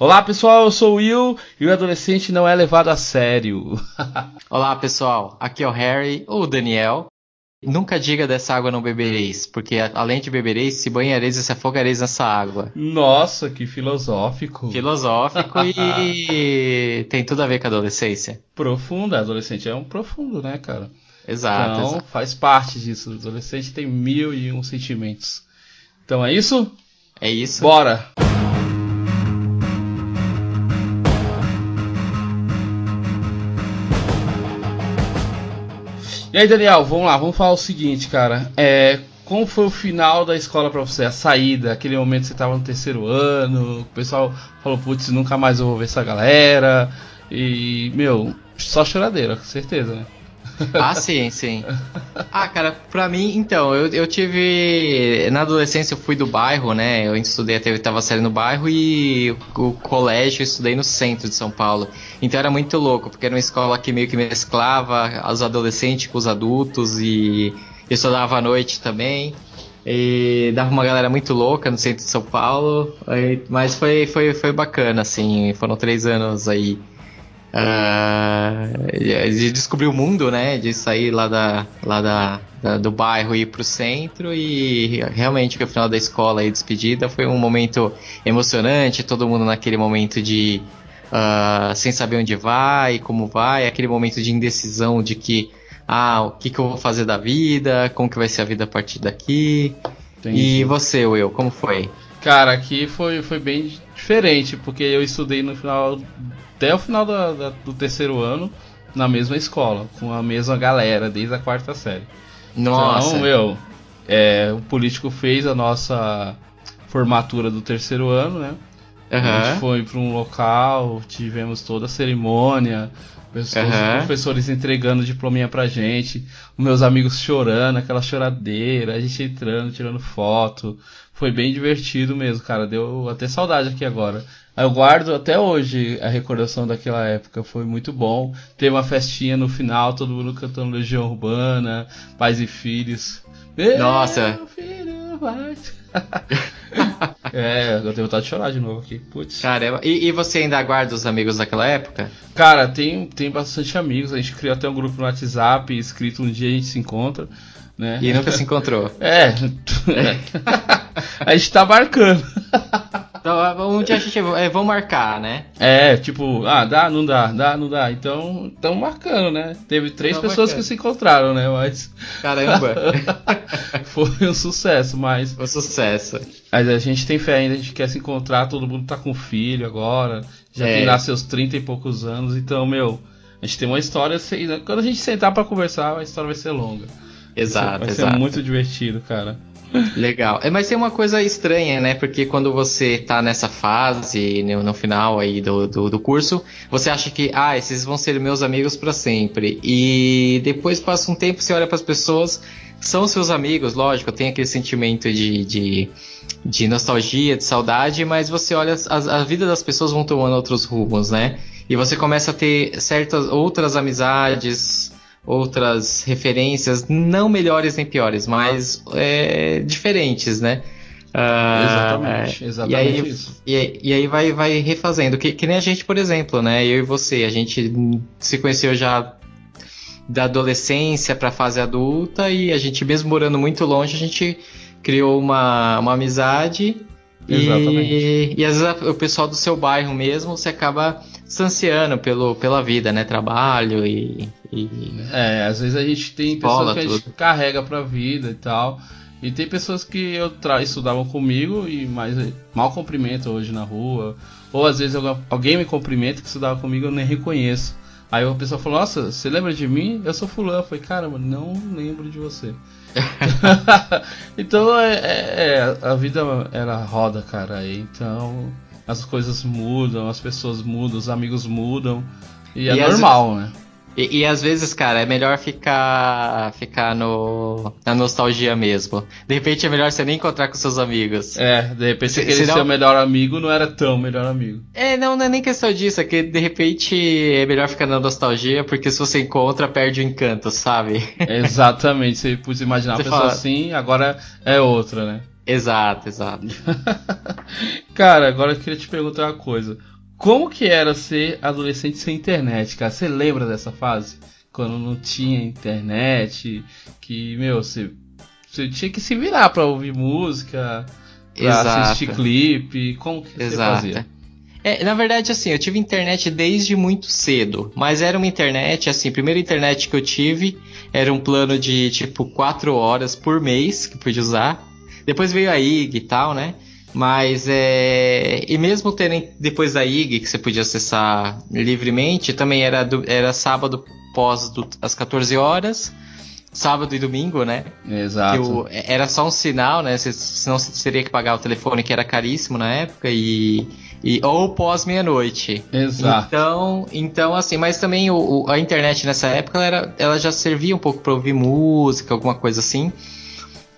Olá pessoal, eu sou o Will e o adolescente não é levado a sério. Olá pessoal, aqui é o Harry ou o Daniel. Nunca diga dessa água não bebereis, porque além de bebereis, se banhareis e se afogareis nessa água. Nossa, que filosófico. Filosófico e tem tudo a ver com a adolescência. Profunda, adolescente é um profundo, né, cara? Exato. Então exato. faz parte disso. O adolescente tem mil e um sentimentos. Então é isso? É isso. Bora! E aí, Daniel, vamos lá, vamos falar o seguinte, cara. É, como foi o final da escola pra você? A saída, aquele momento que você tava no terceiro ano, o pessoal falou, putz, nunca mais eu vou ver essa galera. E, meu, só choradeira, com certeza, né? Ah, sim, sim. Ah, cara, pra mim, então, eu, eu tive. Na adolescência eu fui do bairro, né? Eu estudei até a oitava série no bairro e o, colégio eu estudei no centro de São Paulo. Então era muito louco, porque era uma escola que meio que mesclava os adolescentes com os adultos e eu estudava à noite também. E dava uma galera muito louca no centro de São Paulo, mas foi, foi, foi bacana, assim, foram três anos aí ah, de descobrir o mundo, né? De sair lá, da, lá da, da- do bairro e ir pro centro e realmente que o final da escola e despedida foi um momento emocionante, todo mundo naquele momento de ah, sem saber onde vai, como vai, aquele momento de indecisão de que ah, o que, que eu vou fazer da vida, como que vai ser a vida a partir daqui. E você, Will, como foi? Cara, aqui foi, foi bem diferente, porque eu estudei no final, até o final da- da- do terceiro ano, na mesma escola, com a mesma galera, desde a quarta série. Nossa, Então, meu, é, o político fez a nossa formatura do terceiro ano, né? A Aham. gente foi para um local, tivemos toda a cerimônia, pessoas, Aham. professores entregando diplominha pra gente, os meus amigos chorando, aquela choradeira, a gente entrando, tirando foto. Foi bem divertido mesmo, cara. Deu até saudade aqui agora. Eu guardo até hoje a recordação daquela época, foi muito bom. Teve uma festinha no final, todo mundo cantando Legião Urbana, pais e filhos. Nossa. Meu filho vai. é, eu tenho vontade de chorar de novo aqui. Putz. Caramba, e, e você ainda guarda os amigos daquela época? Cara, tem, tem bastante amigos. A gente criou até um grupo no WhatsApp, escrito um dia a gente se encontra, né? E nunca se encontrou. É. a gente tá marcando. Então, um dia a gente é, vamos marcar, né? É, tipo, ah, dá, não dá, dá, não dá. Então, estão marcando, né? Teve três Tão pessoas marcando. que se encontraram, né? Mas Caramba, foi um sucesso, mas foi um sucesso. Mas a gente tem fé ainda, a gente quer se encontrar, todo mundo tá com filho agora, já É. tem lá seus 30 e poucos anos, então, meu, a gente tem uma história, assim, né? quando a gente sentar pra conversar, a história vai ser longa. Exato, vai exato. ser muito divertido, cara. Legal. É, mas tem uma coisa estranha, né? Porque quando você tá nessa fase, no, no final aí do, do, do curso, você acha que, ah, esses vão ser meus amigos pra sempre. E depois passa um tempo, você olha pras pessoas, são seus amigos, lógico, tem aquele sentimento de, de, de nostalgia, de saudade, mas você olha, as- a, vida das pessoas vão tomando outros rumos, né? E você começa a ter certas outras amizades, outras referências, não melhores nem piores, mas é, diferentes, né? Ah, exatamente, é, exatamente e aí, isso. E, e aí vai, vai refazendo. Que, que nem a gente, por exemplo, né? Eu e você, a gente se conheceu já da adolescência para fase adulta e a gente, mesmo morando muito longe, a gente criou uma, uma amizade. Exatamente. E, e às vezes o pessoal do seu bairro mesmo você acaba distanciando pelo, pela vida, né? Trabalho e. e- É, às vezes a gente tem pessoas que a gente tudo. carrega pra vida e tal, e tem pessoas que eu tra estudavam comigo e mais mal cumprimento hoje na rua, ou às vezes alguém- alguém me cumprimenta que estudava comigo e eu nem reconheço. Aí a pessoa falou, nossa, você lembra de mim? Eu sou fulano. Eu falei, caramba, não lembro de você. então é, é- é, a vida ela roda, cara. Então as coisas mudam, as pessoas mudam, os amigos mudam. E é E às normal, né? E, e às vezes, cara, é melhor ficar ficar no na nostalgia mesmo. De repente é melhor você nem encontrar com seus amigos. É, de repente Se- aquele senão- seu melhor amigo não era tão melhor amigo. É, não, não é nem questão disso, é que de repente é melhor ficar na nostalgia, porque se você encontra, perde o encanto, sabe? Exatamente, você pôs imaginar uma Você pessoa fala- assim, agora é outra, né? Exato, exato. cara, agora eu queria te perguntar uma coisa. Como que era ser adolescente sem internet, cara? Você lembra dessa fase? Quando não tinha internet, que, meu, você, você tinha que se virar pra ouvir música, pra Exato. assistir clipe. Como que Exato. você fazia? É, na verdade, assim, eu tive internet desde muito cedo, mas era uma internet, assim, a primeira internet que eu tive era um plano de tipo 4 horas por mês que eu podia usar. Depois veio a IG e tal, né? Mas é. E mesmo terem depois da IG, que você podia acessar livremente, também era, do, era sábado pós do, às 14 horas, sábado e domingo, né? Exato. era só um sinal, né? Senão você teria que pagar o telefone, que era caríssimo na época, e. E, ou pós meia-noite. Exato. Então, então, assim, mas também o, a internet nessa época ela, era, ela já servia um pouco para ouvir música, alguma coisa assim.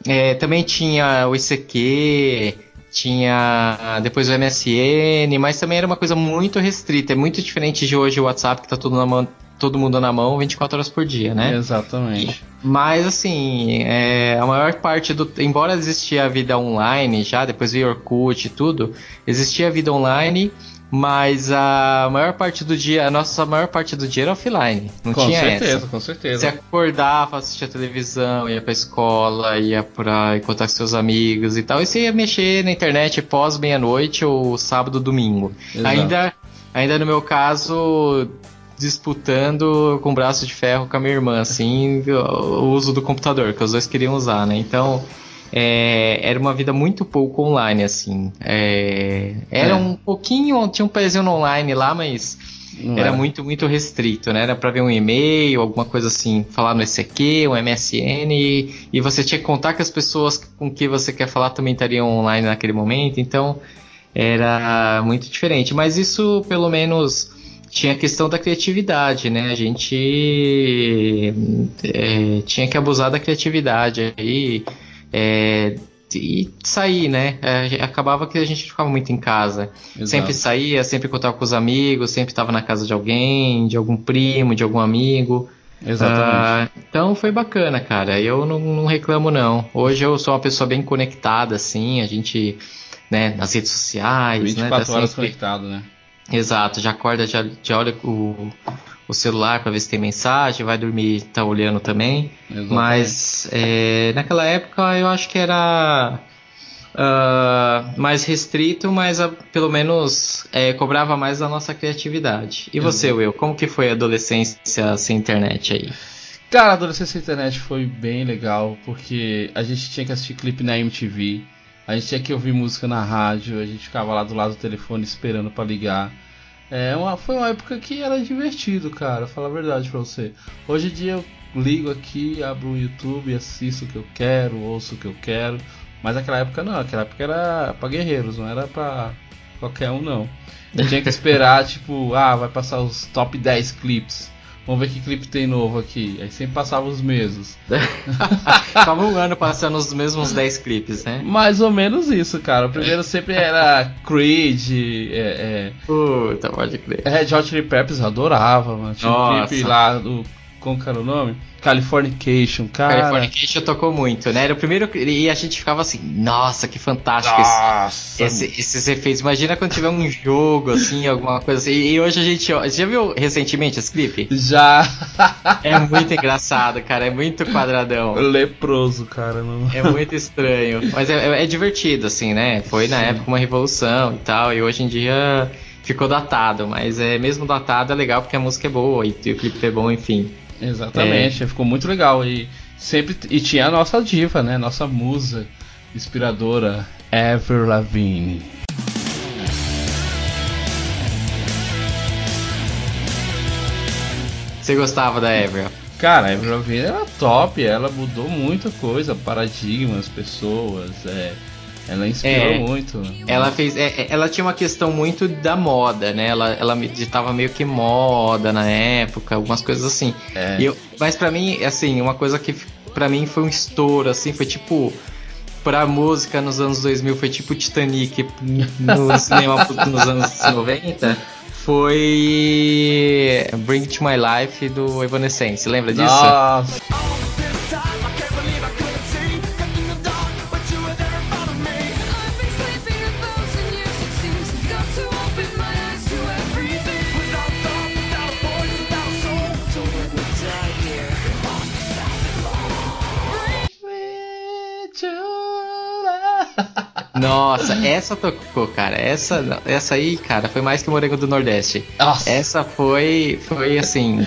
É, também tinha o ICQ, tinha depois o MSN, mas também era uma coisa muito restrita. É muito diferente de hoje o WhatsApp, que tá todo, na mão, todo mundo na mão 24 horas por dia, né? Exatamente. Mas assim, é, a maior parte do. Embora existia a vida online já, depois veio Orkut e tudo, existia a vida online mas a maior parte do dia, a nossa maior parte do dia era offline. Não com tinha certeza, essa. Com certeza, Você acordava, assistia televisão, ia pra escola, ia pra encontrar com seus amigos e tal. E você ia mexer na internet pós meia-noite ou sábado, domingo. Ainda, ainda no meu caso, disputando com braço de ferro com a minha irmã, assim, o uso do computador, que os dois queriam usar, né? Então é, era uma vida muito pouco online, assim. É, era é. um pouquinho, tinha um pezinho online lá, mas Não era, muito, muito restrito, né? Era pra ver um e-mail, alguma coisa assim, falar no ECQ, um MSN, e, e você tinha que contar que as pessoas com que você quer falar também estariam online naquele momento, então era muito diferente. Mas isso, pelo menos tinha a questão da criatividade, né? A gente é, tinha que abusar da criatividade aí. É, e sair, né? É, acabava que a gente ficava muito em casa. Exato. Sempre saía, sempre contava com os amigos, sempre estava na casa de alguém, de algum primo, de algum amigo. Exatamente. Uh, então foi bacana, cara. Eu não, não, reclamo, não. Hoje eu sou uma pessoa bem conectada, assim. A gente, né, nas redes sociais. 24 né, tá horas sempre... conectado, né? Exato, já acorda, já, já olha o, o celular para ver se tem mensagem, vai dormir tá olhando também. Exatamente. Mas é, naquela época eu acho que era uh, mais restrito, mas uh, pelo menos é, cobrava mais da nossa criatividade. E você, Exato. Will, como que foi a adolescência sem internet aí? Cara, a adolescência sem internet foi bem legal, porque a gente tinha que assistir clipe na MTV, a gente tinha que ouvir música na rádio, a gente ficava lá do lado do telefone esperando para ligar. É uma, foi uma época que era divertido, cara, falar a verdade pra você. Hoje em dia eu ligo aqui, abro o YouTube, assisto o que eu quero, ouço o que eu quero. Mas naquela época não, naquela época era pra guerreiros, não era pra qualquer um não. Eu tinha que esperar, tipo, ah, vai passar os top 10 clips. Vamos ver que clipe tem novo aqui. Aí sempre passava os mesmos. Ficava um ano passando os mesmos 10 clipes, né? Mais ou menos isso, cara. O primeiro sempre era Creed. É, é... Puta, pode crer. Red Hot Chili Peppers eu adorava, mano. Tinha um clipe lá do. Como que era o nome? Californication, cara. Californication tocou muito, né? Era o primeiro. E a gente ficava assim, nossa, que fantástico nossa. esse, esse, esses efeitos. Imagina quando tiver um jogo, assim, alguma coisa assim. E hoje a gente. Você já viu recentemente esse clipe? Já. É muito engraçado, cara. É muito quadradão. Leproso, cara. Não... É muito estranho. Mas é, é, divertido, assim, né? Foi na Sim. época uma revolução e tal. E hoje em dia ficou datado. Mas é mesmo datado é legal porque a música é boa e, e o clipe é bom, enfim. Exatamente, é. ficou muito legal. E sempre e tinha a nossa diva, né? Nossa musa inspiradora, Ever Lavigne. Você gostava da Ever? Cara, a Ever Lavigne era top, ela mudou muita coisa, paradigmas, pessoas, é, ela inspirou é, muito. Ela fez. É, é, ela tinha uma questão muito da moda, né? Ela, ela ditava meio que moda na época, algumas coisas assim. É. Eu, mas para mim, assim, uma coisa que para mim foi um estouro, assim, foi tipo. Pra música nos anos 2000 foi tipo Titanic no cinema nos anos 90 foi Bring to My Life do Evanescence. Lembra disso? Nossa. Nossa, essa tocou, cara. Essa, essa aí, cara, foi mais que o Morango do Nordeste. Nossa. Essa foi, foi assim.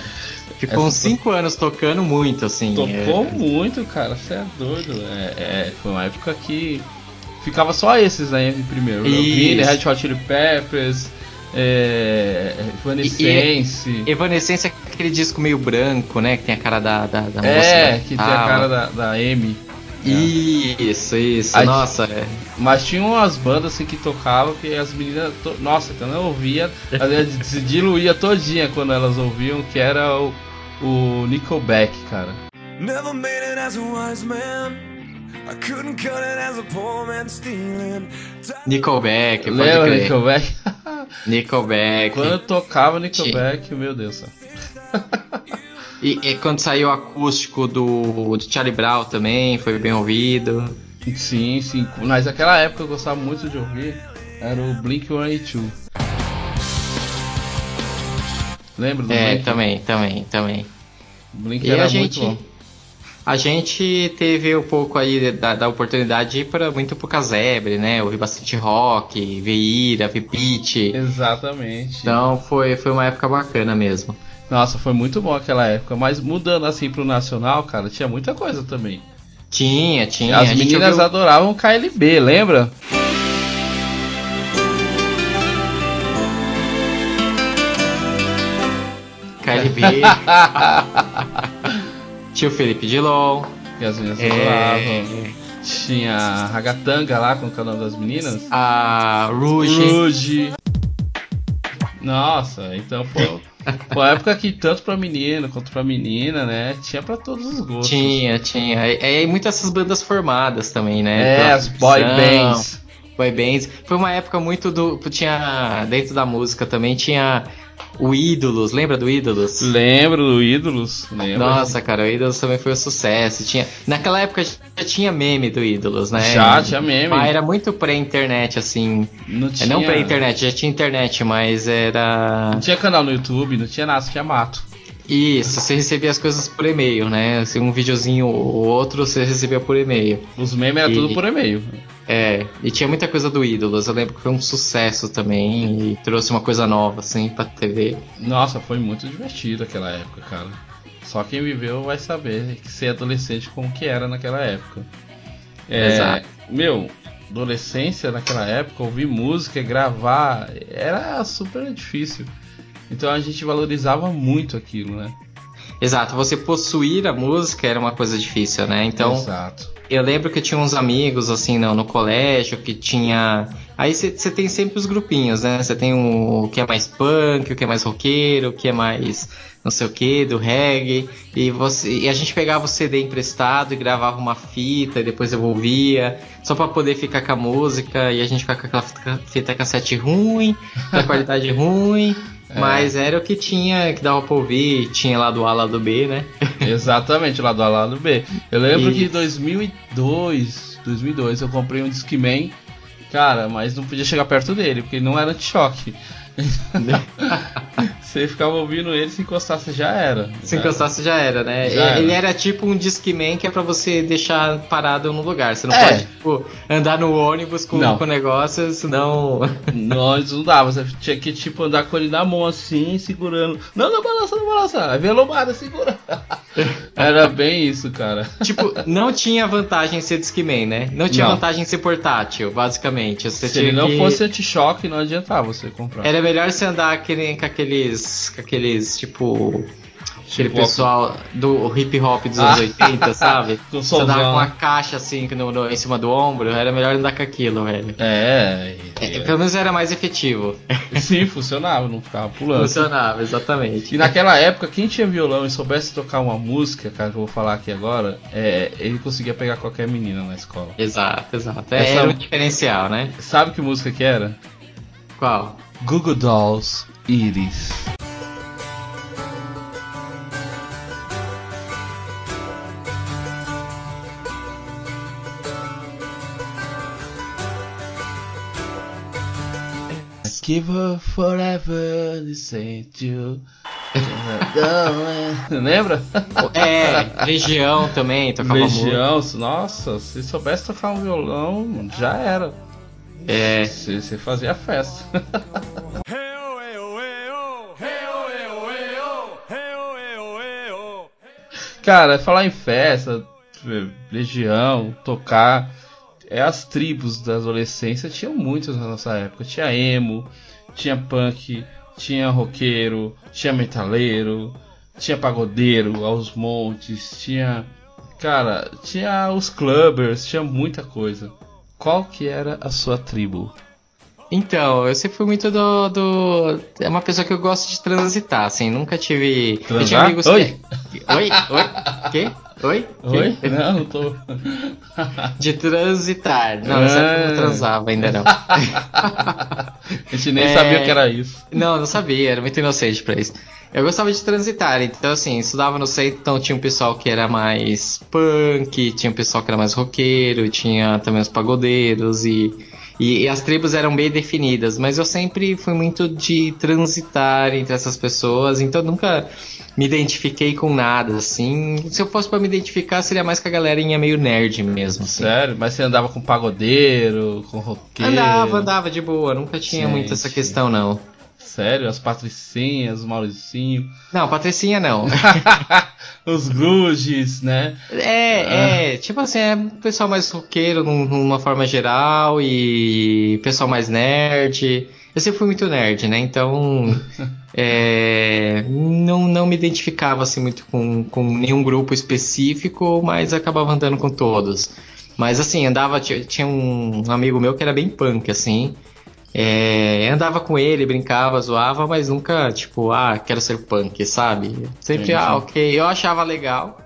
Ficou uns 5 to... anos tocando muito, assim. É. Tocou é... muito, cara, você é doido. É, é, foi uma época que ficava só esses aí né, primeiro. Isso. Red Hot Chili Peppers, é, Evanescence. Evanescence é aquele disco meio branco, né? Que tem a cara da, da, da moça. É, da que tem a cara da, da Amy. Isso, isso. A- Nossa, é. Mas tinha umas bandas assim que tocavam que as meninas. to- Nossa, quando eu ouvia, ela se diluía todinha quando elas ouviam, que era o, o Nickelback, cara. Never made it as a wise man. I couldn't cut it as a poor man stealing. Nickelback, pode Lembra crer. Nickelback? Nickelback. quando eu tocava Nickelback, meu Deus do céu. E, e quando saiu o acústico do, do Charlie Brown também, foi bem ouvido. Sim, sim. Mas naquela época eu gostava muito de ouvir. Era o Blink 182. Lembra do É, Blink? também, também, também. Blink E era a gente, muito bom. A gente teve um pouco aí da, da oportunidade de ir pra, muito pro casebre, né? Ouvir bastante rock, ver ira, ver beat. Exatamente. Então foi, foi uma época bacana mesmo. Nossa, foi muito bom aquela época. Mas mudando assim pro nacional, cara, tinha muita coisa também. Tinha, tinha. As meninas ouviu- adoravam KLB, lembra? KLB. Tinha o Felipe Dilon. Que as meninas É. Tinha a Ragatanga lá, com o canal das meninas. a Rouge. Ruge. Nossa, então foi, foi uma época que tanto pra menino quanto pra menina, né? Tinha pra todos os gostos. Tinha, tinha. É, é muitas essas bandas formadas também, né? É, Pela as boy bands. Boy bands. Foi uma época muito do. Tinha. Dentro da música também tinha o Ídolos. Lembra do Ídolos? Lembro do Ídolos? Lembro. Nossa, cara, o Ídolos também foi um sucesso. Tinha, naquela época já tinha meme do Ídolos, né? Já, tinha meme. Mas era muito pré-internet, assim. Não É, tinha, não pré-internet, já tinha internet, mas era. não tinha canal no YouTube, não tinha nada, tinha mato. Isso, você recebia as coisas por e-mail, né? Se um videozinho ou outro, você recebia por e-mail. Os memes eram E- tudo por e-mail. É, e tinha muita coisa do Ídolos. Eu lembro que foi um sucesso também e trouxe uma coisa nova, assim, pra TV. Nossa, foi muito divertido aquela época, cara. Só quem viveu vai saber que ser adolescente como que era naquela época. É, Exato. Meu, adolescência naquela época, ouvir música, gravar, era super difícil. Então a gente valorizava muito aquilo, né? Exato, você possuir a música era uma coisa difícil, né? Então, Exato. eu lembro que eu tinha uns amigos, assim, no, no colégio, que tinha. Aí você tem sempre os grupinhos, né? Você tem o que é mais punk, o que é mais roqueiro, o que é mais não sei o que, do reggae. E, você, e a gente pegava o CD emprestado e gravava uma fita e depois devolvia, só pra poder ficar com a música. E a gente ficava com aquela fita, fita cassete ruim, da qualidade ruim. É. Mas era o que tinha, que dava pra ouvir, tinha lá do A, lá do B, né? Exatamente, lá do A lá do B. Eu lembro E- que em 2002, 2002 eu comprei um Discman, cara, mas não podia chegar perto dele, porque não era anti-choque. Você ficava ouvindo ele, se encostasse já era. Se encostasse já era, né? Já ele era. era tipo um Discman que é pra você deixar parado no lugar. Você não É. pode, tipo, andar no ônibus com Não. com o negócio, senão. Não, não dava. Você tinha que, tipo, andar com ele na mão assim, segurando. Não, não balança, não balança. Aí vem a lombada, segura. Era bem isso, cara. tipo, não tinha vantagem ser Discman, né? Não tinha Não. vantagem ser portátil, basicamente. Você Se ele não que- fosse anti-choque, não adiantava você comprar. Era melhor você andar aquele, com aqueles. Com aqueles, tipo. Aquele pessoal do hip hop dos Ah. anos 80, sabe? Com Você andava com uma caixa assim no, no- em cima do ombro, era melhor andar com aquilo, velho. É, e- É, pelo menos era mais efetivo. sim, funcionava, não ficava pulando. Funcionava, exatamente. E naquela época, quem tinha violão e soubesse tocar uma música, cara, que eu vou falar aqui agora, é, ele conseguia pegar qualquer menina na escola. Exato, exato. Essa- Era um diferencial, né? Sabe que música que era? Qual? Google Dolls Iris. Give her forever, listen to. Lembra? É, Legião também tocava muito. Legião, nossa, se soubesse tocar um violão, já era. É. Você você fazia festa. Cara, falar em festa, legião, tocar. É as tribos da adolescência tinham muitas na nossa época. Tinha emo, tinha punk, tinha roqueiro, tinha metaleiro, tinha pagodeiro aos montes, tinha. Cara, tinha os clubbers, tinha muita coisa. Qual que era a sua tribo? Então, eu sempre fui muito do, do. É uma pessoa que eu gosto de transitar, assim, nunca tive. Eu tinha Transar? amigos Oi? que. Oi? Oi? Quê? Oi? Oi? Não, não tô. De transitar. Não, nessa época eu não transava ainda não. A gente nem É. sabia o que era isso. Não, não sabia, era muito inocente pra isso. Eu gostava de transitar, então assim, estudava no centro, então tinha um pessoal que era mais punk, tinha um pessoal que era mais roqueiro, tinha também os pagodeiros e, e, e as tribos eram bem definidas, mas eu sempre fui muito de transitar entre essas pessoas, então nunca me identifiquei com nada, assim. Se eu fosse pra me identificar, seria mais com a galerinha meio nerd mesmo, assim. Sério? Mas você andava com pagodeiro, com roqueiro? Andava, andava de boa, nunca tinha muito essa Gente. questão, não. Sério? As patricinhas, os mauricinhos, Não, Patricinha não. os gruges, né? É, é, tipo assim, é pessoal mais roqueiro num- numa forma geral e pessoal mais nerd. Eu sempre fui muito nerd, né? Então, é, não, não me identificava assim muito com, com nenhum grupo específico, mas acabava andando com todos. Mas assim, andava, tinha um amigo meu que era bem punk, assim. É, andava com ele, brincava, zoava, mas nunca, tipo, ah, quero ser punk, sabe? Sempre, ah, ok. Eu achava legal,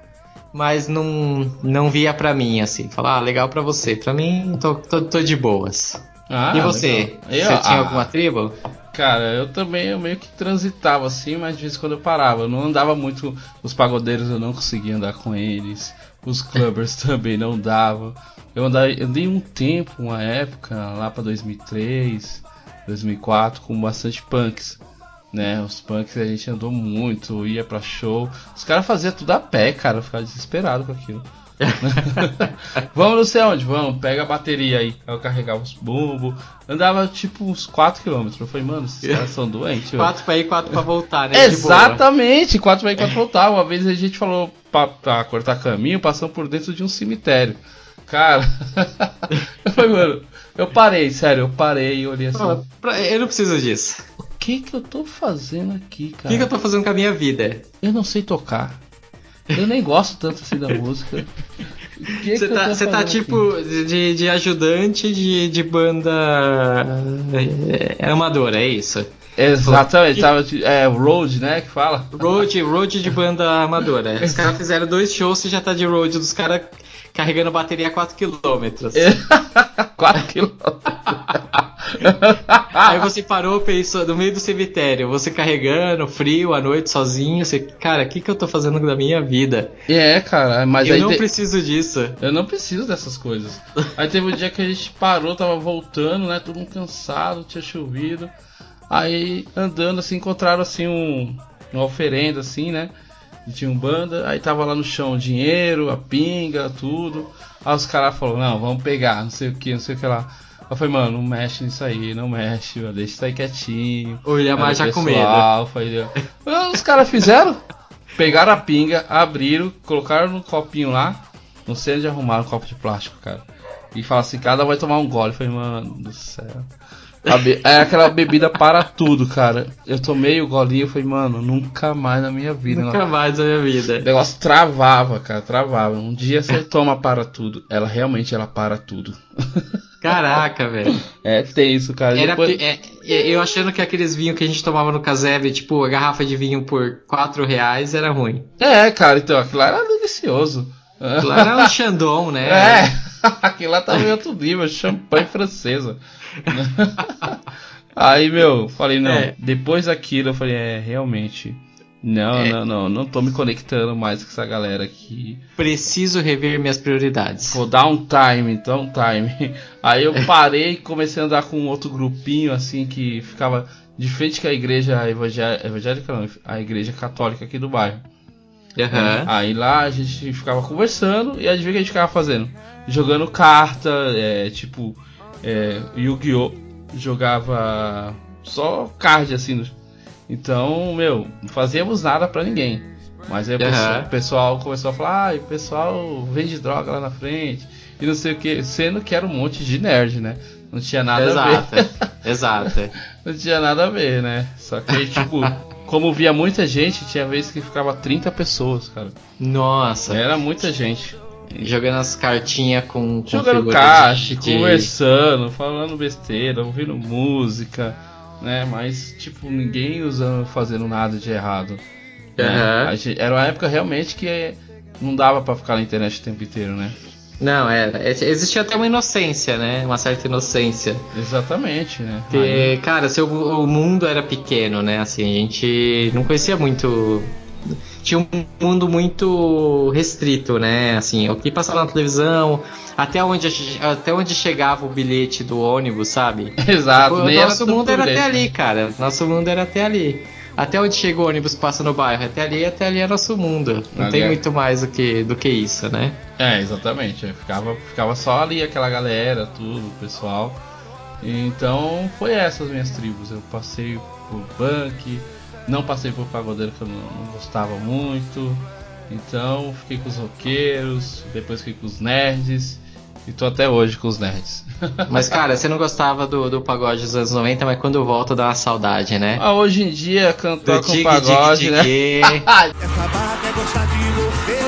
mas não, não via pra mim, assim. Falar, ah, legal pra você. Pra mim, tô, tô, tô de boas. Ah, e você? Eu, Você tinha ah, alguma tribo? Cara, eu também eu meio que transitava assim, mas de vez em quando eu parava. Eu não andava muito. Os pagodeiros eu não conseguia andar com eles. Os clubbers também não dava. Eu andei, um tempo, uma época, lá pra 2003, 2004, com bastante punks. Né, os punks a gente andou muito, ia pra show. Os caras faziam tudo a pé, cara. Eu ficava desesperado com aquilo. Vamos não sei onde, vamos, pega a bateria aí. Aí eu carregava os bumbos. Andava tipo uns 4km. Eu falei, mano, esses caras são doentes. velho. Quatro pra ir, quatro pra voltar, né? Exatamente, 4 para 4 voltar. Uma vez a gente falou pra, pra cortar caminho, passando por dentro de um cemitério. Cara, eu falei, mano, eu parei, sério, eu parei e olhei assim. Pô, pra- Eu não preciso disso. O que que eu tô fazendo aqui, O cara? que, que eu tô fazendo com a minha vida? Eu não sei tocar. Eu nem gosto tanto assim da música. Você tá, você tá tipo de, de ajudante de, de banda é, é, amadora, é isso? Exatamente, tava de- é road, né, que fala. Road, road de banda amadora. Os caras fizeram dois shows, você já tá de road dos caras carregando bateria a 4km. É. 4 quilômetros. Aí você parou, pensou, no meio do cemitério, você carregando, frio, à noite, sozinho, você, cara, o que, que eu tô fazendo da minha vida? É, cara, mas eu não te- preciso disso. Eu não preciso dessas coisas. Aí teve um dia que a gente parou, tava voltando, né? Todo mundo cansado, tinha chovido. Aí andando assim, encontraram assim um, uma oferenda assim, né? E tinha um banda, aí tava lá no chão o dinheiro, a pinga, tudo. Aí os caras falaram, não, vamos pegar, não sei o que, não sei o que lá. Eu falei, mano, não mexe nisso aí, não mexe, mano, deixa isso aí quietinho. O Ilhamar Aí o já com medo. Ah, Os caras fizeram, pegaram a pinga, abriram, colocaram no copinho lá, não sei onde arrumaram um copo de plástico, cara. E fala assim, cada vai tomar um gole. Eu falei, mano do céu. Be- É aquela bebida para tudo, cara. Eu tomei o golinho e falei, mano, nunca mais na minha vida. Nunca mais na minha O vida. negócio travava, cara, travava. Um dia você toma para tudo. Ela realmente ela para tudo. Caraca, velho. É tenso, cara. Era, Depois- é, é, eu achando que aqueles vinhos que a gente tomava no casebre, tipo, a garrafa de vinho por 4 reais, era ruim. É, cara, então, aquilo lá era delicioso. Lá era um Chandon, né? É, aquilo lá tava em outro nível, champanhe francesa. Aí, meu, falei, não, É. depois daquilo eu falei, é, realmente, não, É. não, não, não tô me conectando mais com essa galera aqui. Preciso rever minhas prioridades. Vou dar um time, então um time. Aí eu parei e comecei a andar com um outro grupinho, assim, que ficava de frente com a igreja evangé- evangélica, não, a igreja católica aqui do bairro. Aham. Aí lá a gente ficava conversando e adivinha o que a gente ficava fazendo? Jogando carta, é, tipo, é, Yu-Gi-Oh! jogava só card assim. Então, meu, não fazíamos nada pra ninguém. Mas aí o pessoal, o pessoal começou a falar, ah, o pessoal vende droga lá na frente. E não sei o que, sendo que era um monte de nerd, né? Não tinha nada Exato, a ver. exato. não tinha nada a ver, né? Só que, tipo, como via muita gente, tinha vezes que ficava 30 pessoas, cara. Nossa. Era muita gente. Jogando as cartinhas com, com Jogando caixa, de- conversando, falando besteira, ouvindo música, né? Mas, tipo, ninguém usando, fazendo nada de errado. né? A gente- era uma época realmente que não dava pra ficar na internet o tempo inteiro, né? Não, era. é, Existia até uma inocência, né? Uma certa inocência. Exatamente, né? Aí- Porque, cara, seu, o mundo era pequeno, né? Assim, a gente não conhecia muito. Tinha um mundo muito restrito, né? Assim, o que passava na televisão, até onde, até onde chegava o bilhete do ônibus, sabe? Exato, o nosso mundo era até ali, cara. Nosso mundo era até ali. Até onde chega o ônibus passa no bairro, até ali, até ali é nosso mundo. Não tem é. muito mais do que, do que isso, né? É, exatamente. Ficava, ficava só ali aquela galera, tudo, o pessoal. Então foi essas minhas tribos. Eu passei por punk, não passei por pagodeiro que eu não, não gostava muito. Então fiquei com os roqueiros, depois fiquei com os nerds. E tô até hoje com os nerds. Mas, cara, você não gostava do, do pagode dos anos 90, mas quando volta dá uma saudade, né? Ah, hoje em dia cantar Do com dig, pagode, dig, né? dig. Essa barra é gostar de você.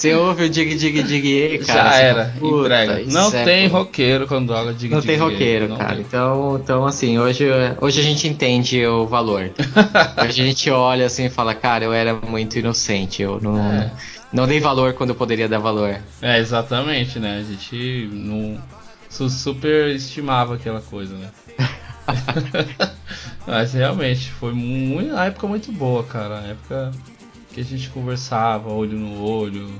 Você ouve o dig dig dig cara? Já era, "Puta, entrega. Não é tem pô." roqueiro quando toca dig Não dig tem roqueiro, não cara. tem. Então, então, assim, hoje, hoje a gente entende o valor. hoje a gente olha assim e fala, cara, eu era muito inocente. Eu não, É. não dei valor quando eu poderia dar valor. É, exatamente, né? A gente não su- super estimava aquela coisa, né? Mas realmente foi uma época muito boa, cara. A época que a gente conversava olho no olho,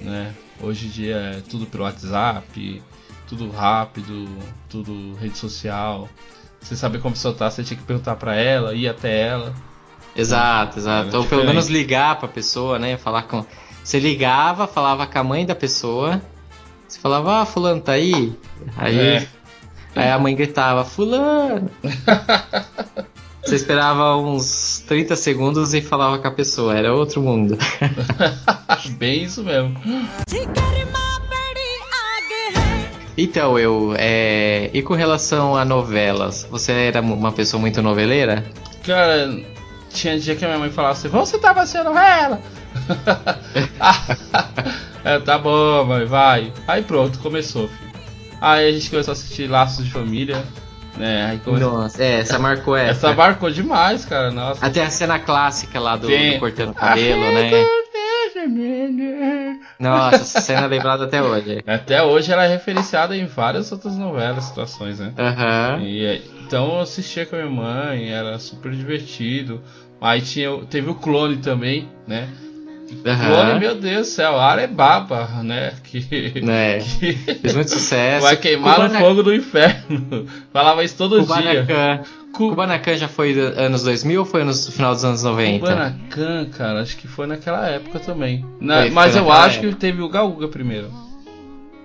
né? Hoje em dia é tudo pelo WhatsApp, tudo rápido, tudo rede social. Você saber como pessoa tá, você tinha que perguntar pra ela, ir até ela. Exato, exato. Era Ou pelo menos ligar pra pessoa, né? Falar com. Você ligava, falava com a mãe da pessoa. Você falava, ah, fulano tá aí? Aí, É. aí a mãe gritava, fulano! Você esperava uns 30 segundos e falava com a pessoa, era outro mundo. Bem isso mesmo. Então, eu. É... E com relação a novelas? Você era uma pessoa muito noveleira? Cara, tinha dia que a minha mãe falava assim, você tá assistindo ela? é, tá bom, mãe, vai. Aí pronto, começou, filho. Aí a gente começou a assistir Laços de Família, Aí começou... Nossa, é, essa marcou essa. Essa marcou demais, cara, nossa. Até a cena clássica lá do, do cortando o cabelo, né? Nossa, essa cena é lembrada até hoje. Até hoje ela é referenciada em várias outras novelas, situações, né? Aham. E, é, então eu assistia com a minha mãe, era super divertido. Aí tinha, teve o clone também, né? Aham. Clone, meu Deus do céu, Arebaba, né? Que, Né? que Fez muito sucesso. vai queimar no fogo do inferno. Falava isso todo dia. Kubanacan. Cu- Kubanacan já foi anos 2000 ou foi no final dos anos 90? Kubanacan, cara, acho que foi naquela época também. Na- Foi- foi mas eu naquela acho época. que teve o Gaúga primeiro.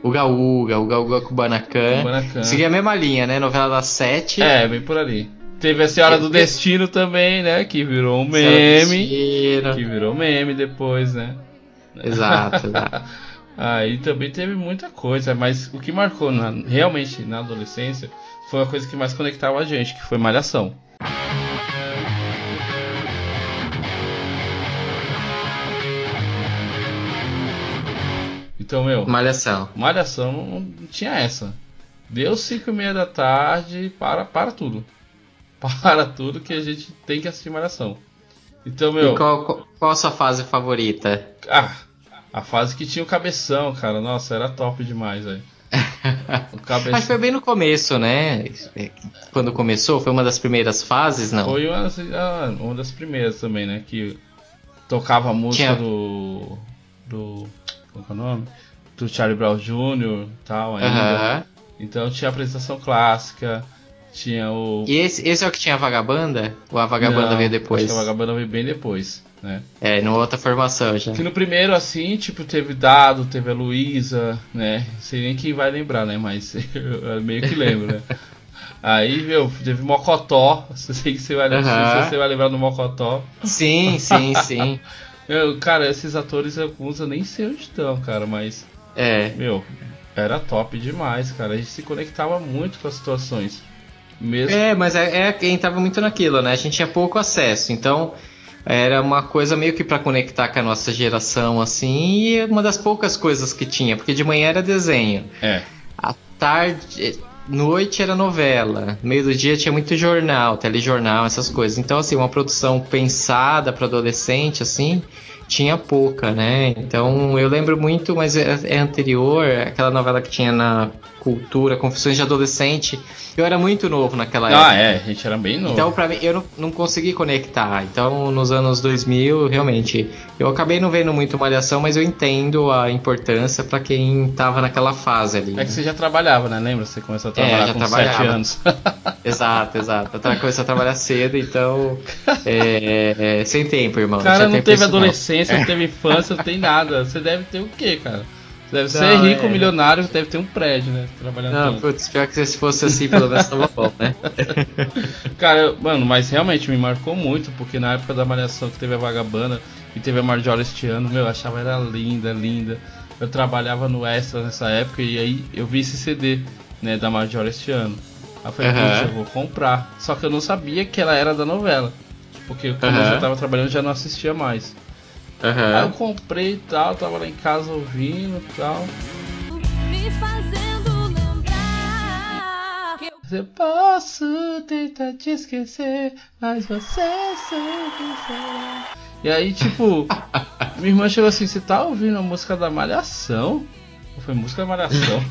O Gaúga, o Gaúga Kubanacan. Kubanacan. Seguia a mesma linha, né? Novela das sete. É, bem por ali. Teve a Senhora do Destino também, né? Que virou um meme. Que virou meme depois, né? Exato, exato. Aí também teve muita coisa, mas o que marcou na- realmente na adolescência foi a coisa que mais conectava a gente, que foi Malhação. Então, meu, Malhação. Malhação não, não tinha essa. Deu 5 e meia da tarde, para, para tudo. Para tudo que a gente tem que assistir Malhação. Então, meu. E qual, qual, qual a sua fase favorita? Ah, a fase que tinha o cabeção, cara. Nossa, era top demais, velho. Cabeção. foi bem no começo, né? Quando começou, foi uma das primeiras fases, não? Foi uma, das- ah, uma das primeiras também, né? Que tocava a música Tinha- do. Do. Qual é o nome? Do Charlie Brown Jr. e tal ainda. Então tinha apresentação clássica, tinha o. E esse, esse é o que tinha a Vagabanda? Ou a Vagabanda Não, veio depois? Acho que a Vagabanda veio bem depois. né? É, numa outra formação já. Que no primeiro, assim, tipo, teve Dado, teve a Luísa, né? Não sei nem quem vai lembrar, né? Mas eu meio que lembro, né? Aí, meu, teve Mocotó. Sei que você vai, Aham. você vai lembrar do Mocotó. Sim, sim, sim. Eu, cara, esses atores, alguns eu nem sei onde estão, cara, mas, É. meu, era top demais, cara. A gente se conectava muito com as situações. Mesmo. É, mas é, é quem tava muito naquilo, né? A gente tinha pouco acesso, então era uma coisa meio que pra conectar com a nossa geração, assim, e uma das poucas coisas que tinha, porque de manhã era desenho, É. à tarde, noite era novela, meio do dia tinha muito jornal, telejornal, essas coisas. Então, assim, uma produção pensada pra adolescente, assim, tinha pouca, né? Então eu lembro muito, mas é, é anterior, aquela novela que tinha na cultura, Confissões de Adolescente. Eu era muito novo naquela época. Ah, é, a gente era bem novo. Então, pra mim, eu não, não consegui conectar. Então, nos anos 2000, realmente, eu acabei não vendo muito Malhação, mas eu entendo a importância pra quem tava naquela fase ali. É que você já trabalhava, né? Lembra? Você começou a trabalhar É, já com trabalhava. 7 anos. Exato, exato. Eu começando a trabalhar cedo, então. É, é, sem tempo, irmão. O cara não tempo teve pra isso, não. teve infância, não tem nada. Você deve ter o quê, cara? Você deve ser Não, rico, é. milionário, deve ter um prédio, né? Trabalhando Não, tanto. putz, pior que se fosse assim, pelo menos tava bom, né? Cara, eu- mano, mas realmente me marcou muito, porque na época da Malhação que teve a Vagabanda e teve a Marjorie este ano, meu, eu achava ela linda, linda. Eu trabalhava no Extra nessa época e aí eu vi esse CD, né, da Marjorie este ano. Aí eu falei, Aham. puxa, eu vou comprar. Só que eu não sabia que ela era da novela. Porque como eu Aham. já tava trabalhando, eu já não assistia mais. Aí eu comprei e tal, tava lá em casa ouvindo e tal. me fazendo lembrar que eu Eu posso tentar te esquecer, mas você sempre será. E aí, tipo, minha irmã chegou assim: Você tá ouvindo a música da Malhação? Eu falei: Música da Malhação?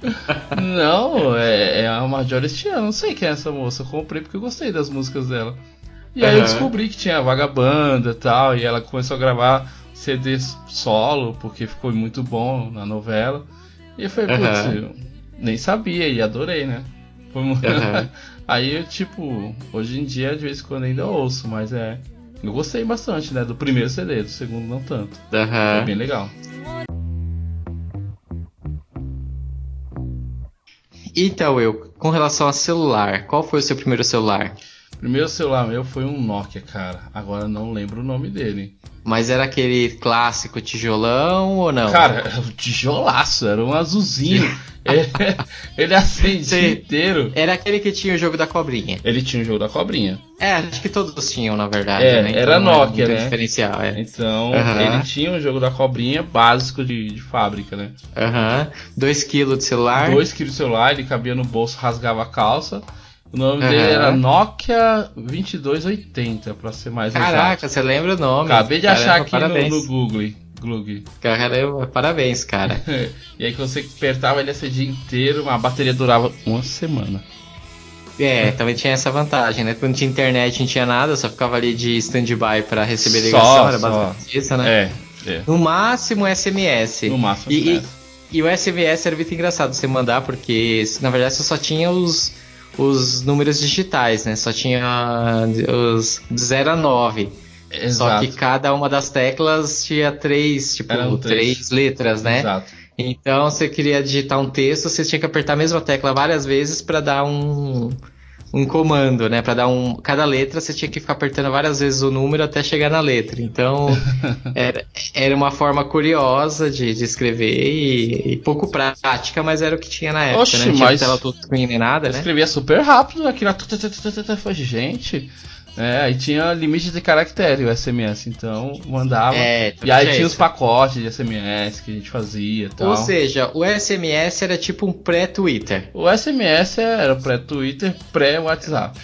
não, é, é a Marjorie este ano. Não sei quem é essa moça. Eu comprei porque eu gostei das músicas dela. E aí eu Aham. descobri que tinha Vagabanda e tal. E ela começou a gravar CDs solo, porque ficou muito bom na novela. E eu falei: Putz, eu nem sabia e adorei, né? Foi mu- Aham. Aí eu, tipo, hoje em dia de vez em quando ainda ouço, mas é. Eu gostei bastante, né? Do primeiro CD, do segundo não tanto. Foi bem legal. Então, eu, com relação a celular, qual foi o seu primeiro celular? Primeiro celular meu foi um Nokia, cara. Agora não lembro o nome dele. Mas era aquele clássico tijolão ou não? Cara, era um tijolaço, era um azulzinho. ele, ele acendia Sim. inteiro. Era aquele que tinha o jogo da cobrinha. Ele tinha o jogo da cobrinha. É, acho que todos tinham, na verdade. É, né? Então era não Nokia, muito né? diferencial, é. Então, Aham. ele tinha o jogo da cobrinha básico de, de fábrica, né? Aham. 2 kg de celular. 2 kg de celular, ele cabia no bolso, rasgava a calça. O nome Aham. dele era Nokia 2280, pra ser mais Caraca, exato. você lembra o nome? Acabei de achar Caramba, aqui parabéns. no, no Google. Google. Caramba, parabéns, cara. e aí que você apertava ele esse dia inteiro, a bateria durava uma semana. É, também tinha essa vantagem, né? Quando tinha internet não tinha nada, só ficava ali de stand-by pra receber Só, ligação, era só. basicamente isso, né? É, é. No máximo SMS. No máximo. E, e, SMS. e o SMS era muito engraçado você mandar, porque na verdade você só tinha os, os números digitais, né? Só tinha os de 0 a 9. Só Exato. que cada uma das teclas tinha três, tipo, Eram três. três letras, né? Exato. Então, você queria digitar um texto, você tinha que apertar a mesma tecla várias vezes para dar um, um comando, né? Para dar um. Cada letra você tinha que ficar apertando várias vezes o número até chegar na letra. Então, era, era uma forma curiosa de, de escrever e, e pouco prática, mas era o que tinha na época, Oxe, né? Não tinha mas- tela touchscreen nem nada, Eu né? escrevia super rápido tu, tu, Foi, gente. É, aí tinha limite de caractere o SMS, então mandava. É, e aí tinha tinha os isso. pacotes de SMS que a gente fazia e tal. Ou seja, o SMS era tipo um pré-Twitter. O SMS era pré-Twitter, pré-WhatsApp.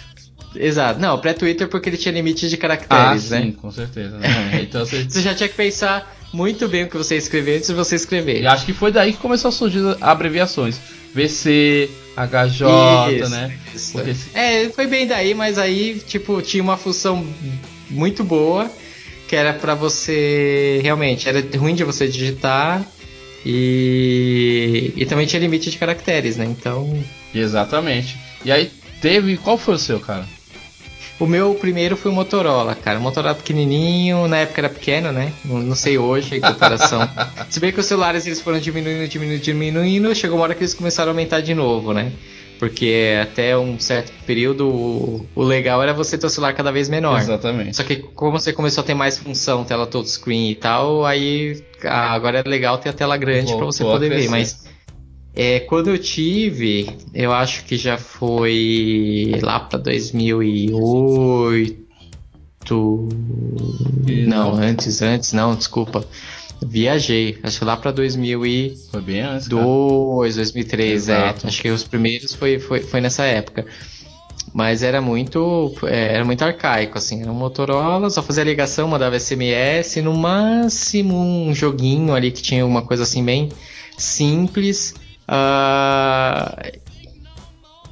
Exato. Não, pré-Twitter porque ele tinha limite de Ah, caracteres, sim, né? com certeza. né? Então você. Você já tinha que pensar muito bem o que você escrever antes de você escrever. E acho que foi daí que começou a surgir abreviações. VC, HJ, Isso, né? isso. Porque É, foi bem daí, mas aí, tipo, tinha uma função muito boa, que era pra você. Realmente, era ruim de você digitar e. E também tinha limite de caracteres, né? Então. Exatamente. E aí teve. Qual foi o seu, cara? O meu primeiro foi o Motorola, cara. O Motorola pequenininho, na época era pequeno, né? Não, sei hoje em comparação. Se bem que os celulares eles foram diminuindo, diminuindo, diminuindo, chegou uma hora que eles começaram a aumentar de novo, né? Porque até um certo período o, legal era você ter o celular cada vez menor. Exatamente. Só que como você começou a ter mais função, tela touchscreen e tal, aí ah, agora é legal ter a tela grande pra você poder ver. Mas é, quando eu tive, eu acho que já foi lá pra 2008. E Não, antes, antes, não, desculpa. Viajei, acho que lá pra 2002, Foi bem antes. cara. 2003, é. Exato. Acho que os primeiros foi, foi, foi nessa época. Mas era muito, é, era muito arcaico, assim. Era um Motorola, só fazia ligação, mandava SMS, no máximo um joguinho ali que tinha uma coisa assim bem simples. Ah,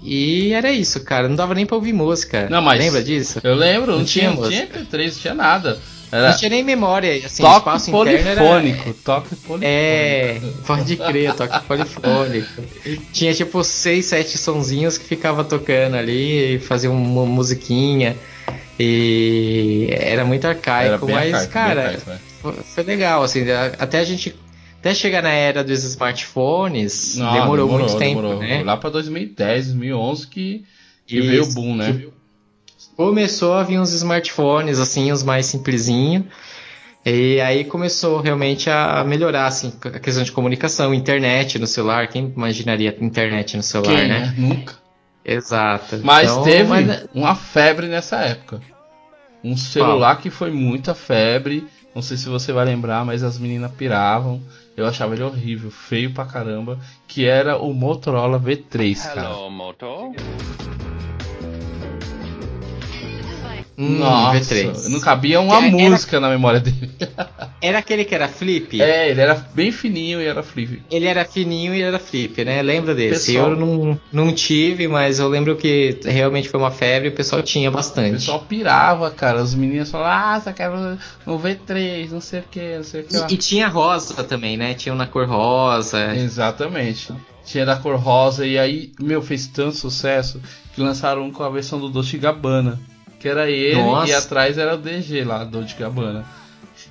e era isso, cara. Não dava nem pra ouvir música. Não, mas- Lembra disso? Eu lembro, não, Não tinha, tinha não tinha música. MP3, não tinha nada. Era Não tinha nem memória, assim, toque espaço interno era- polifônico. Toque polifônico. É, pode crer, toque polifônico. Tinha tipo seis, sete sonzinhos que ficava tocando ali e fazia uma musiquinha. E era muito Era arcaico, bem mas, arcaico, cara, arcaico, é. foi, legal, assim, até a gente. Até chegar na era dos smartphones, Não, demorou, muito tempo, demorou. né? Lá pra 2010, 2011 que, que Isso, veio o boom, né? Começou a vir uns smartphones, assim, os mais simplesinhos. E aí começou realmente a melhorar, assim, a questão de comunicação, internet no celular. Quem imaginaria internet no celular, Quem, né? né? Nunca. Exato. Mas Então, teve mas- uma febre nessa época. Um celular que foi muita febre. Não sei se você vai lembrar, mas as meninas piravam. Eu achava ele horrível, feio pra caramba. Que era o Motorola V3, cara. Hum, Nossa, V3. não cabia uma era- música na memória dele. Era aquele que era flip? É, ele era bem fininho e era flip. Ele era fininho e era flip, né? Lembra desse? Pessoal- Eu não, não tive, mas eu lembro que realmente foi uma febre e o pessoal tinha O bastante. pessoal pirava, cara. As meninas falavam, ah, só quero no V3, não sei o que, não sei o que. E, e tinha rosa também, né? Tinha um na cor rosa. Exatamente. Tinha da cor rosa e aí, meu, fez tanto sucesso que lançaram um com a versão do Dolce Gabbana. Que era ele Nossa. e atrás era o DG lá, Dolce Gabbana.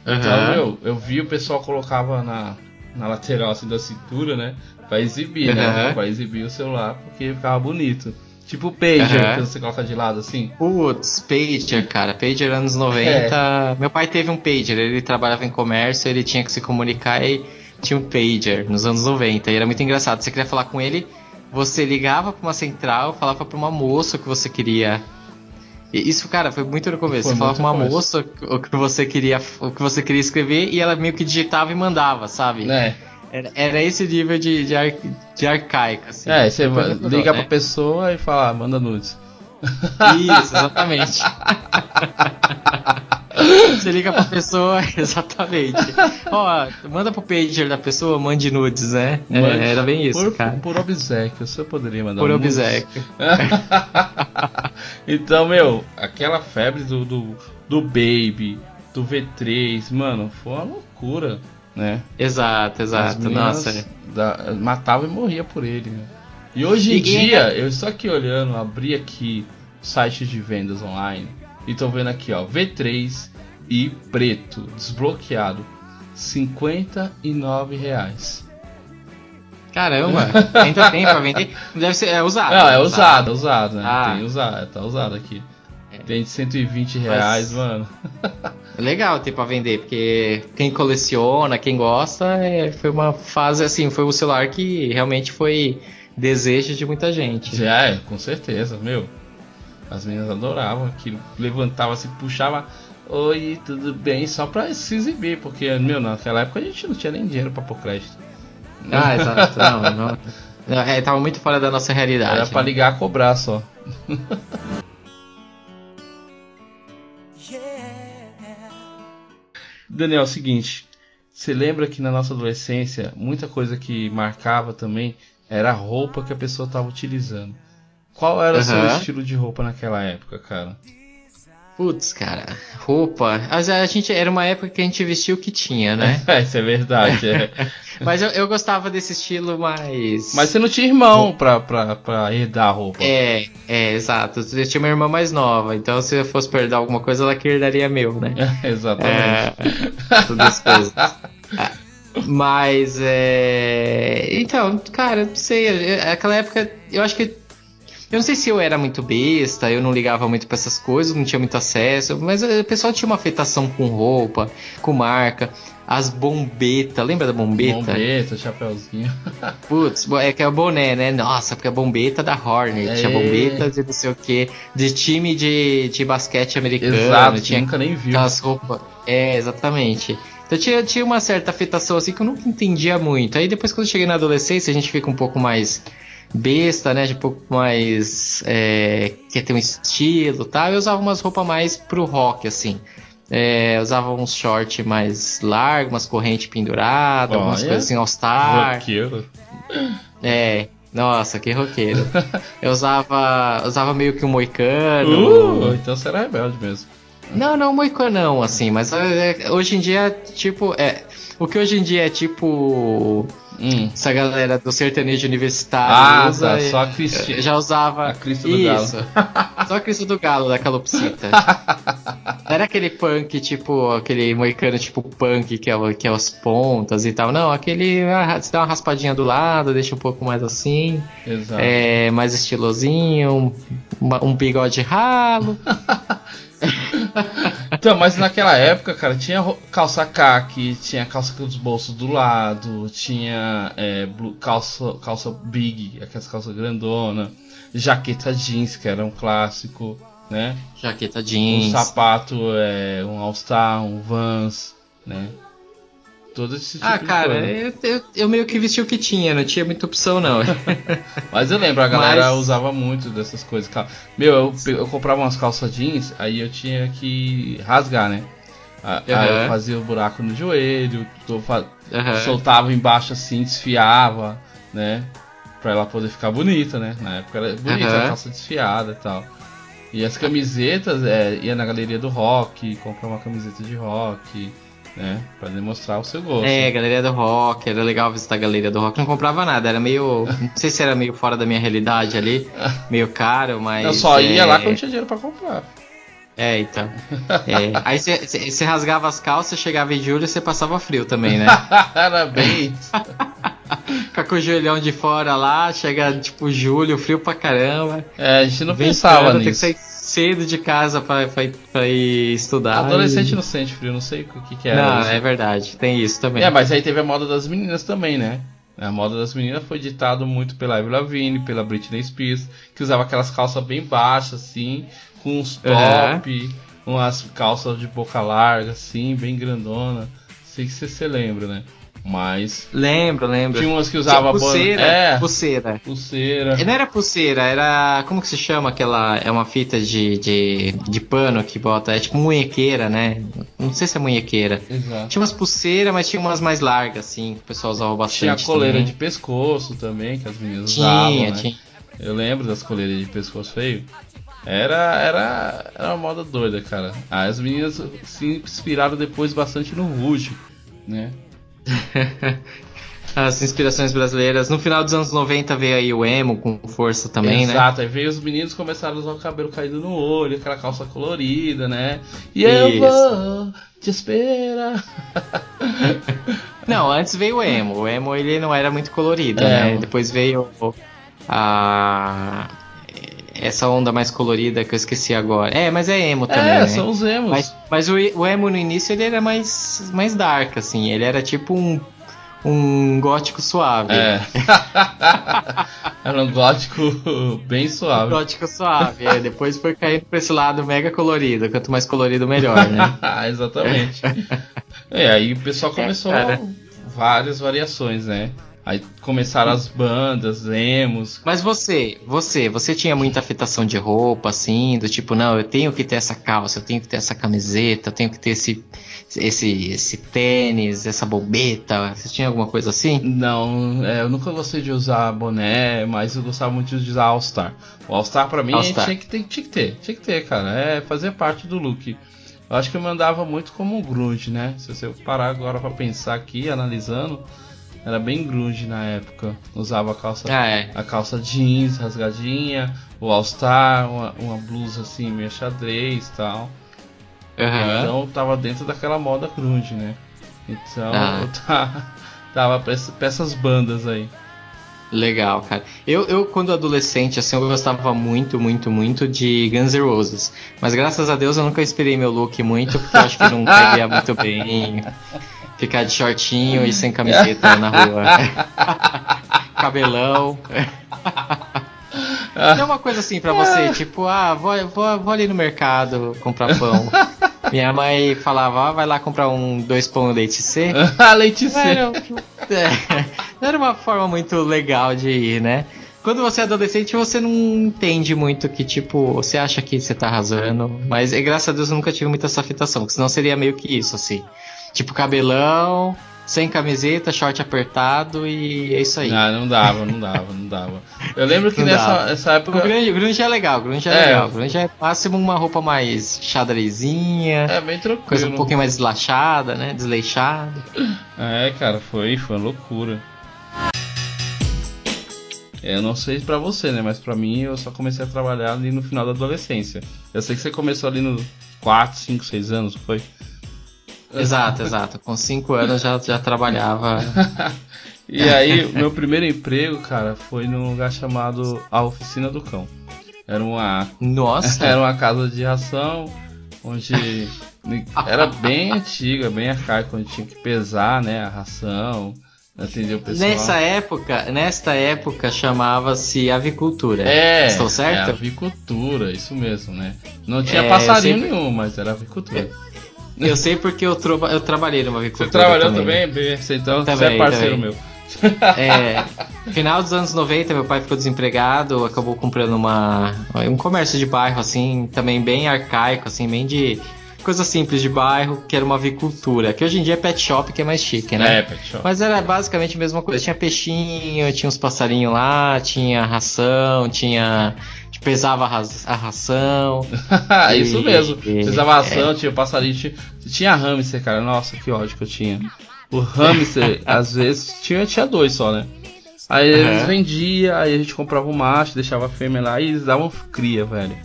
Aham. Então, meu, eu vi o pessoal colocava na, na lateral assim da cintura, né? Pra exibir, né? Aham. Pra exibir o celular, porque ficava bonito. Tipo o Pager, Aham. que você coloca de lado assim. Putz, Pager, cara. Pager anos 90. Meu pai teve um Pager, ele trabalhava em comércio, ele tinha que se comunicar e tinha um Pager nos anos 90. E era muito engraçado. Você queria falar com ele, você ligava pra uma central, falava pra uma moça que você queria. E Isso, cara, foi muito no começo. Foi você falava com uma moça o que você queria, o que você queria escrever e ela meio que digitava e mandava, sabe? Né? Era, era esse nível de, de, ar, de arcaico, assim. É, você liga né? pra pessoa e fala, ah, manda nudes. Isso, exatamente. Você liga pra pessoa, exatamente. Ó, manda pro pager da pessoa, mande nudes, né? É, era bem isso, por, cara. por obsequio, você poderia mandar Por um obséquio. então, meu, aquela febre do, do, do Baby, do V3, mano, foi uma loucura, né? Exato, exato. Nossa. da- matava e morria por ele, né? E hoje em E- dia, eu estou aqui olhando, abri aqui o site de vendas online e tô vendo aqui, ó, V3 e preto, desbloqueado, 59 reais. Caramba, ainda tem pra vender? Deve ser, é usado. Não, é usado, é usado, né? Ah. Tem usado, tá usado aqui. É. Tem de 120 reais, mano. Legal ter pra vender, porque quem coleciona, quem gosta, é, foi uma fase assim, foi o celular que realmente foi desejo de muita gente. Já é, com certeza, meu. As meninas adoravam aquilo. Levantava assim, puxava. Oi, tudo bem? Só pra se exibir, porque, meu, naquela época a gente não tinha nem dinheiro pra pôr crédito. Ah, exato. Não, não. não, É, tava muito fora da nossa realidade. Era pra né? ligar a cobrar só. Daniel, é o seguinte. Você lembra que na nossa adolescência, muita coisa que marcava também era a roupa que a pessoa tava utilizando. Qual era o seu Aham. estilo de roupa naquela época, cara? Putz, cara, roupa. A gente era uma época que a gente vestia o que tinha, né? É, isso é verdade. é. Mas eu, eu gostava desse estilo mais. Mas você não tinha irmão pra, pra, pra herdar a roupa. É, é, exato. Eu tinha uma irmã mais nova, então se eu fosse perder alguma coisa, ela que herdaria meu, né? Exatamente. É, todas as coisas. Mas é. Então, cara, não sei. é- Aquela época, eu acho que. Eu não sei se eu era muito besta, eu não ligava muito pra essas coisas, não tinha muito acesso, mas eh, o pessoal tinha uma afetação com roupa, com marca. As bombetas, lembra da bombeta? Bombeta, chapeuzinho. Putz, é que é o boné, né? Nossa, porque a bombeta da Hornet, É. tinha bombeta de não sei o que, de time de, de basquete americano, Exato, tinha nunca nem viu. aquelas roupas. É, exatamente. Então tinha, tinha uma certa afetação assim que eu nunca entendia muito. Aí depois quando eu cheguei na adolescência, a gente fica um pouco mais besta, né? Um pouco mais. é, quer ter um estilo e tal. Eu usava umas roupas mais pro rock, assim. É, usava uns short mais largos, umas correntes penduradas, algumas coisas assim, all-star. Roqueiro. É, nossa, que roqueiro. eu usava, usava meio que um moicano. Uh, então você era rebelde mesmo. Não, não moicano não, assim, mas é, hoje em dia, tipo, é, o que hoje em dia é tipo Hum. essa galera do sertanejo universitário Ah, usa, tá, é, só a Cristina. já usava A crista do isso. Só a crista do galo da calopsita. Não Era aquele punk, tipo, aquele moicano tipo punk, que é, que é as pontas e tal. Não, aquele. ah, Você dá uma raspadinha do lado, deixa um pouco mais assim. Exato. É, mais estilosinho, um, um bigode ralo. Então, mas naquela época, cara, tinha calça caque, tinha calça com os bolsos do lado, tinha é, calça, calça big, aquelas calças grandona, jaqueta jeans, que era um clássico, né? Jaqueta Um jeans. sapato, é, um All-Star, um Vans, né? Todo esse tipo Ah, cara, eu, eu, eu meio que vesti o que tinha, não tinha muita opção, não. Mas eu lembro, a galera Mas- usava muito dessas coisas. Meu, eu, eu comprava umas calças jeans, aí eu tinha que rasgar, né? A- Aí eu fazia o buraco no joelho, tô Aham. soltava embaixo assim, desfiava, né? Pra ela poder ficar bonita, né? Na época era bonita, a calça desfiada e tal. E as camisetas, é, ia na galeria do rock, comprar uma camiseta de rock, né? Pra demonstrar o seu gosto. É, galeria do rock, era legal visitar a galeria do rock. Não comprava nada, era meio. Não sei se era meio fora da minha realidade ali, meio caro, mas. eu só ia é, lá quando tinha dinheiro pra comprar. É, então. É, Aí você rasgava as calças, chegava em julho e você passava frio também, né? era bem isso. Fica com o joelhão de fora lá, chega tipo julho, frio pra caramba. É, a gente não pensava tem que nisso. sair cedo de casa pra, pra, pra ir estudar. Adolescente e- não sente frio, não sei o que, que era. Não, isso. é verdade, tem isso também. É, mas aí teve a moda das meninas também, né? A moda das meninas foi ditado muito pela Avril Lavigne, pela Britney Spears, que usava aquelas calças bem baixas, assim, com uns top, umas calças de boca larga, assim, bem grandona. Sei que você se lembra, né? Mas Lembro, lembro. tinha umas que Tinha pulseira, banda. É, pulseira. pulseira. Não era pulseira, era. Como que se chama aquela. É uma fita de, de, de pano que bota. É tipo munhequeira, né? Não sei se é munhequeira. Exato. Tinha umas pulseiras, mas tinha umas mais largas, assim, que o pessoal usava bastante. Tinha a coleira também. de pescoço também, que as meninas Tinha, usavam, né? tinha. Eu lembro das coleiras de pescoço feio. Era, era, era uma moda doida, cara. As meninas se inspiraram depois bastante no Ruge, né? As inspirações brasileiras. No final dos anos 90 veio aí o emo com força também, né? Exato, aí veio os meninos começaram a usar o cabelo caído no olho, aquela calça colorida, né? E eu vou te esperar. Não, antes veio o emo. O emo ele não era muito colorido, É. né? Depois veio a essa onda mais colorida que eu esqueci agora. É, mas é emo também, é, né? são os emos. Mas, mas o, o emo no início ele era mais mais dark assim, ele era tipo um um gótico suave. É. era um gótico bem Um suave. gótico suave. é, depois foi caindo pra esse lado mega colorido. Quanto mais colorido, melhor, né? Exatamente. É, aí o pessoal começou cara. várias variações, né? Aí começaram as bandas, emos. Mas você, você, você tinha muita afetação de roupa, assim, do tipo, não, eu tenho que ter essa calça, eu tenho que ter essa camiseta, eu tenho que ter esse, esse, esse tênis, essa bobeta. Você tinha alguma coisa assim? Não, é, eu nunca gostei de usar boné, mas eu gostava muito de usar All-Star. O All-Star pra mim All-Star. tinha que, ter, tinha que ter, tinha que ter, cara. É fazer parte do look. Eu acho que eu mandava muito como grunge, né? Se você parar agora pra pensar aqui, analisando, era bem grunge na época. Usava a calça, Ah, é. a calça jeans rasgadinha, o All-Star, uma, uma blusa assim, meio xadrez e tal. Aham. Então tava dentro daquela moda grunge, né? Então Ah. eu tá, tava pra, essa- pra essas bandas aí. Legal, cara. Eu, eu, quando adolescente, assim, eu gostava muito, muito, muito de Guns N' Roses. Mas graças a Deus eu nunca inspirei meu look muito, porque eu acho que não caía muito bem. Ficar de shortinho e sem camiseta na rua. Cabelão. É uma coisa assim pra você, tipo, ah, vou, vou, vou ali no mercado comprar pão. Minha mãe falava, ah, vai lá comprar um dois pão leite C. Leite Não C. era, é, não era uma forma muito legal de ir, né? Quando você é adolescente, você não entende muito que, tipo, você acha que você tá arrasando. Mas, é, graças a Deus, eu nunca tive muita essa afetação, porque senão seria meio que isso, assim. Tipo, cabelão, sem camiseta, short apertado e é isso aí. Ah, não dava, não dava, não dava. Eu lembro que Não nessa essa época. grunge, o grunge é legal, o grunge é, É. legal. O grunge é máximo uma roupa mais xadrezinha, É bem tranquilo. coisa um pouquinho mais deslachada, né? Desleixada. É, cara, foi, foi uma loucura. É, Eu não sei pra você, né? Mas pra mim eu só comecei a trabalhar ali no final da adolescência. Eu sei que você começou ali nos 4, 5, 6 anos, foi? Exato, exato. Com cinco anos já, já trabalhava. E aí, meu primeiro emprego, cara, foi num lugar chamado A Oficina do Cão. Era uma Nossa! Era uma casa de ração onde era bem antiga, bem arcaica, onde tinha que pesar, né, a ração, atender o pessoal. Nessa época, nesta época chamava-se avicultura. é, Estou certo? É avicultura, isso mesmo, né? Não tinha É, passarinho sempre- nenhum, mas era avicultura. Eu sei porque eu, trova- eu trabalhei numa Você avicultura. trabalhou também, B? Você então você é Também, parceiro também. meu. É, final dos anos 90, meu pai ficou desempregado, acabou comprando uma um comércio de bairro assim, também bem arcaico assim, bem de coisa simples de bairro, que era uma avicultura, que hoje em dia é pet shop, que é mais chique, né? É, pet shop. Mas era basicamente a mesma coisa. Tinha peixinho, tinha uns passarinhos lá, tinha ração, tinha. Pesava a, a ração. Isso E- mesmo. e- Precisava ração, tinha passarinho, tinha, tinha hamster, cara. Nossa, que ódio que eu tinha. O hamster, às vezes, tinha, tinha dois só, né? Aí eles Aham. vendiam, aí a gente comprava um macho, deixava a fêmea lá e eles davam cria, velho.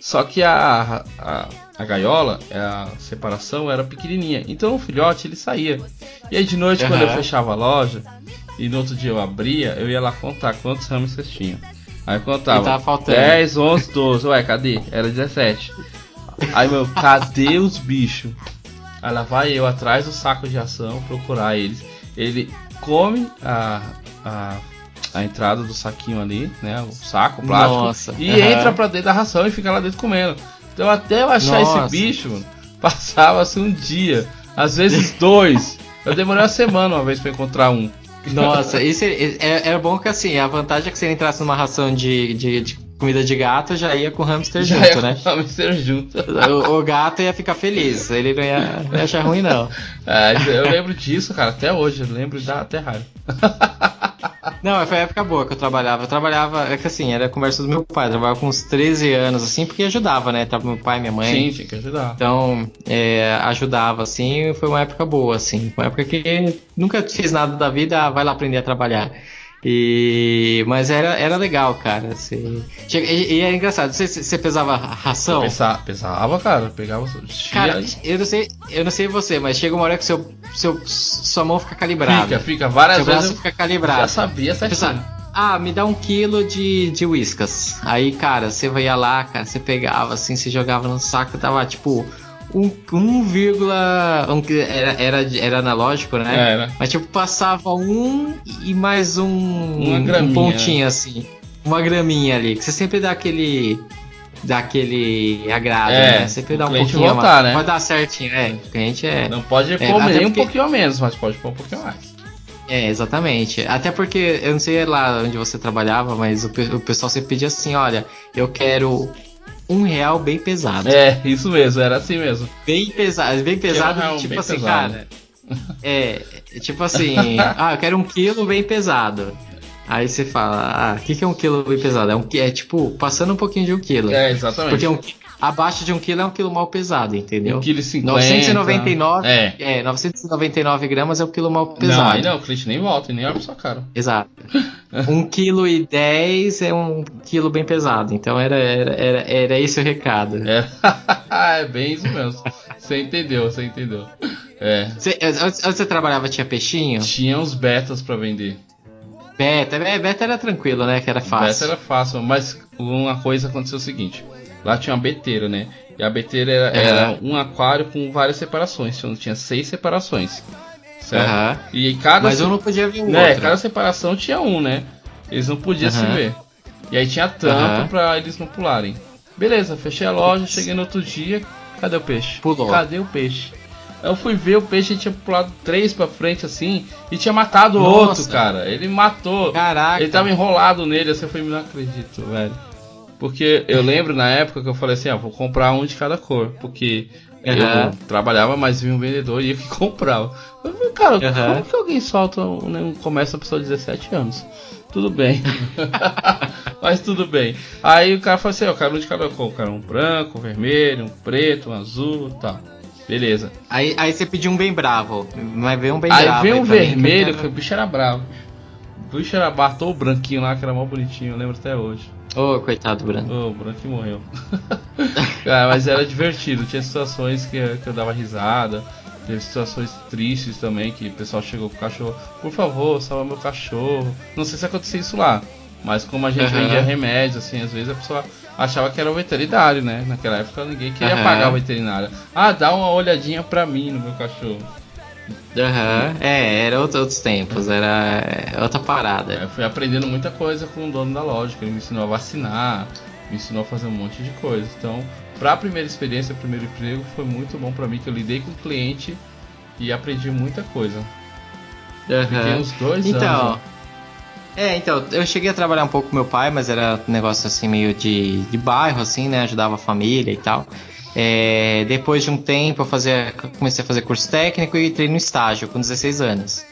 Só que a, a, a gaiola, a separação era pequenininha. Então o filhote ele saía. E aí de noite, quando eu fechava a loja e no outro dia eu abria, eu ia lá contar quantos hamsters tinha. Aí eu E contava tava faltando. 10, 11, 12. Ué, cadê? Era 17. Aí, meu, cadê os bichos? Aí lá vai eu atrás do saco de ação procurar eles. Ele come a, a, a entrada do saquinho ali, né? O saco, o plástico. Nossa, E aham. entra pra dentro da ração e fica lá dentro comendo. Então até eu achar Nossa. esse bicho, mano, passava-se um dia. Às vezes dois. Eu demorei uma semana uma vez pra encontrar um. Nossa, isso é- é- era bom que assim, a vantagem é que se ele entrasse numa ração de, de, de comida de gato, já ia com o hamster Já junto, né? com o hamster junto. O, o gato ia ficar feliz, ele não ia, não ia achar ruim, não. É, eu lembro disso, cara, até hoje. Eu lembro dá até raiva. Não, foi época boa que eu trabalhava. Eu trabalhava, é que assim, era a conversa do meu pai. Eu trabalhava com uns 13 anos, assim, porque ajudava, né? Tava meu pai e minha mãe. Sim, tinha que ajudar. Então, é, ajudava, assim, foi uma época boa, assim. Uma época que nunca fiz nada da vida, ah, vai lá aprender a trabalhar. E... Mas era, era legal, cara. assim. E, e era engraçado, você, você pesava ração? Pesa- pesava, cara. Pegava. Cara, eu não sei, eu não sei você, mas chega uma hora que seu, seu, sua mão fica calibrada. fica, fica. Várias seu vezes braço fica já calibrado. sabia certinho. Ah, me dá um quilo de, de whiskas. Aí, cara, você ia lá, cara, você pegava assim, você jogava no saco, tava tipo um, um vírgula. Um, era, era, era analógico, né? Era. Mas tipo, passava um e mais um, Uma um pontinho assim. Uma graminha ali. Que você sempre dá aquele. Dá aquele agrado, É, né? Sempre dá um pouquinho voltar, mais. né? Pode dar certinho, é. O cliente é. Não pode É, pôr até nem um porque- pouquinho a menos, mas pode pôr um pouquinho mais. É, exatamente. Até porque, eu não sei lá onde você trabalhava, mas o, o pessoal sempre pedia assim, olha, eu quero um real bem pesado. É, isso mesmo, era assim mesmo. Bem pesado, bem pesado, um tipo bem assim, pesado. cara. É, tipo assim, ah, eu quero um quilo bem pesado. Aí você fala, ah, o que, que é um quilo bem pesado? É, um, é tipo, passando um pouquinho de um quilo. É, exatamente. Porque um, qui- abaixo de um quilo é um quilo mal pesado, entendeu? 1,50 kg. 999, É. é, 999 gramas é o quilo mal Não, pesado. aí não, o cliente nem volta e nem olha pra sua cara. Exato. Um quilo e 10 é um quilo bem pesado. Então era, era, era, era esse o recado. É, é bem isso mesmo. Você entendeu, você entendeu. É. Você, onde onde você trabalhava tinha peixinho? Tinha uns betas pra vender. Beta, é, beta era tranquilo, né? Que era fácil. Essa era fácil, mas uma coisa aconteceu o seguinte: lá tinha uma beteira, né? E a beteira era, Aham. era um aquário com várias separações, então tinha seis separações. Certo? Aham. E cada, Mas se- um não podia vir o né, outro. cada separação tinha um, né? Eles não podiam se ver. E aí tinha tampa Aham. pra eles não pularem. Beleza, fechei a loja, cheguei no outro dia. Cadê o peixe? Pulou. Cadê o peixe? Eu fui ver o peixe tinha pulado três pra frente assim e tinha matado o Nossa. outro, cara. Ele matou. Caraca. Ele tava enrolado nele, assim, eu falei, não acredito, velho. Porque eu lembro na época que eu falei assim, ah, vou comprar um de cada cor. Porque Aham. eu trabalhava, mas vinha um vendedor e eu que comprava. Eu falei, cara, Aham. como que alguém solta um, né, um comércio uma pessoa de 17 anos? Tudo bem. mas tudo bem. Aí o cara falou assim, ó, eu quero um de cada cor. Eu quero um branco, um vermelho, um preto, um azul e tal. Beleza. Aí, aí você pediu um bem bravo. Vai ver um bem Aí bravo. veio um mim, que eu vermelho, quero- que o bicho era bravo. O bicho era batou o branquinho lá, que era mó bonitinho, eu lembro até hoje. Ô, coitado, Bruno. Ô, o branquinho morreu. Cara, mas era divertido, tinha situações que, que eu dava risada, teve situações tristes também, que o pessoal chegou com o cachorro, por favor, salva meu cachorro. Não sei se acontecia isso lá, mas como a gente Aham. vendia remédios, assim, às vezes a pessoa achava que era o veterinário, né? Naquela época ninguém queria Aham. pagar o veterinário. Ah, dá uma olhadinha pra mim no meu cachorro. Aham. É, era outro- outros tempos, era é, outra parada. Eu fui aprendendo muita coisa com o dono da loja, que ele me ensinou a vacinar, me ensinou a fazer um monte de coisa. Então, pra primeira experiência, primeiro emprego, foi muito bom pra mim, que eu lidei com o cliente e aprendi muita coisa. Fiquei Aham. uns dois Então, anos. é, então, eu cheguei a trabalhar um pouco com meu pai, mas era um negócio assim meio de, de bairro, assim, né? Ajudava a família e tal. É, depois de um tempo eu fazia, comecei a fazer curso técnico e entrei no estágio com 16 anos.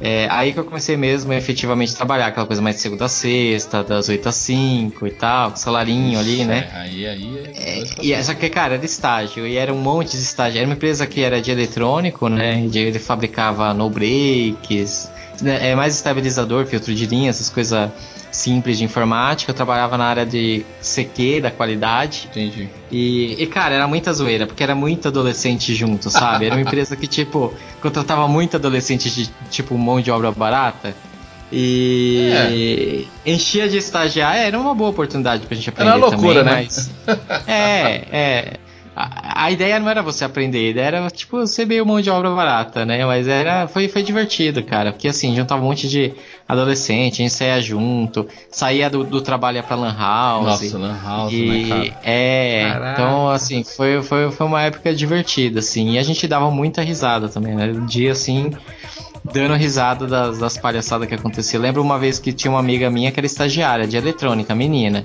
É, aí que eu comecei mesmo a efetivamente trabalhar, aquela coisa mais de segunda a sexta, das 8 às 5 e tal, com salarinho ali, né? É, aí, aí. É, E, só que, cara, era estágio, e era um monte de estágio. Era uma empresa que era de eletrônico, né? De, ele fabricava no breaks, né, é mais estabilizador, filtro de linha, essas coisas simples de informática. Eu trabalhava na área de CQ, da qualidade. Entendi. E, e, cara, era muita zoeira, porque era muito adolescente junto, sabe? Era uma empresa que, tipo, contratava muito adolescente de, tipo, mão de obra barata. E enchia de estagiário. É, Era uma boa oportunidade pra gente aprender Era uma loucura, também, né? mas... É, é. A, a ideia não era você aprender, a ideia era, tipo, ser meio mão de obra barata, né? Mas era, foi, foi divertido, cara. Porque, assim, juntava um monte de adolescente, a gente saía junto, saía do, do trabalho pra lan house. Nossa, Lan House, E, né, cara? é, Caraca. então assim, foi, foi, foi uma época divertida, assim, e a gente dava muita risada também, né? Um dia assim, dando risada das, das palhaçadas que acontecia. Lembro uma vez que tinha uma amiga minha que era estagiária de eletrônica, menina.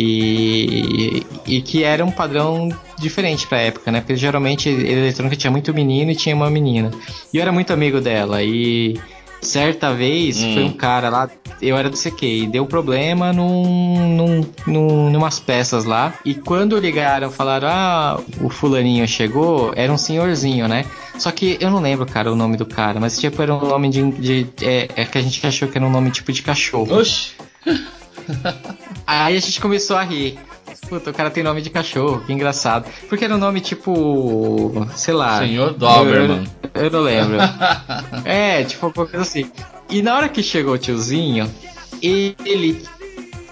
E, e que era um padrão diferente pra época, né? Porque geralmente eletrônica tinha muito menino e tinha uma menina. E eu era muito amigo dela. E certa vez Hum. foi um cara lá, eu era do CQ, e deu problema num, num, num, numas peças lá. E quando ligaram, falaram: Ah, o fulaninho chegou, era um senhorzinho, né? Só que eu não lembro, cara, o nome do cara, mas tipo, era um nome de. de é, é que a gente achou que era um nome tipo de cachorro. Oxi! Aí a gente começou a rir. Puta, o cara tem nome de cachorro, que engraçado. Porque era um nome tipo. sei lá. Senhor Doberman. Eu, eu não lembro. é, tipo, alguma coisa assim. E na hora que chegou o tiozinho, ele.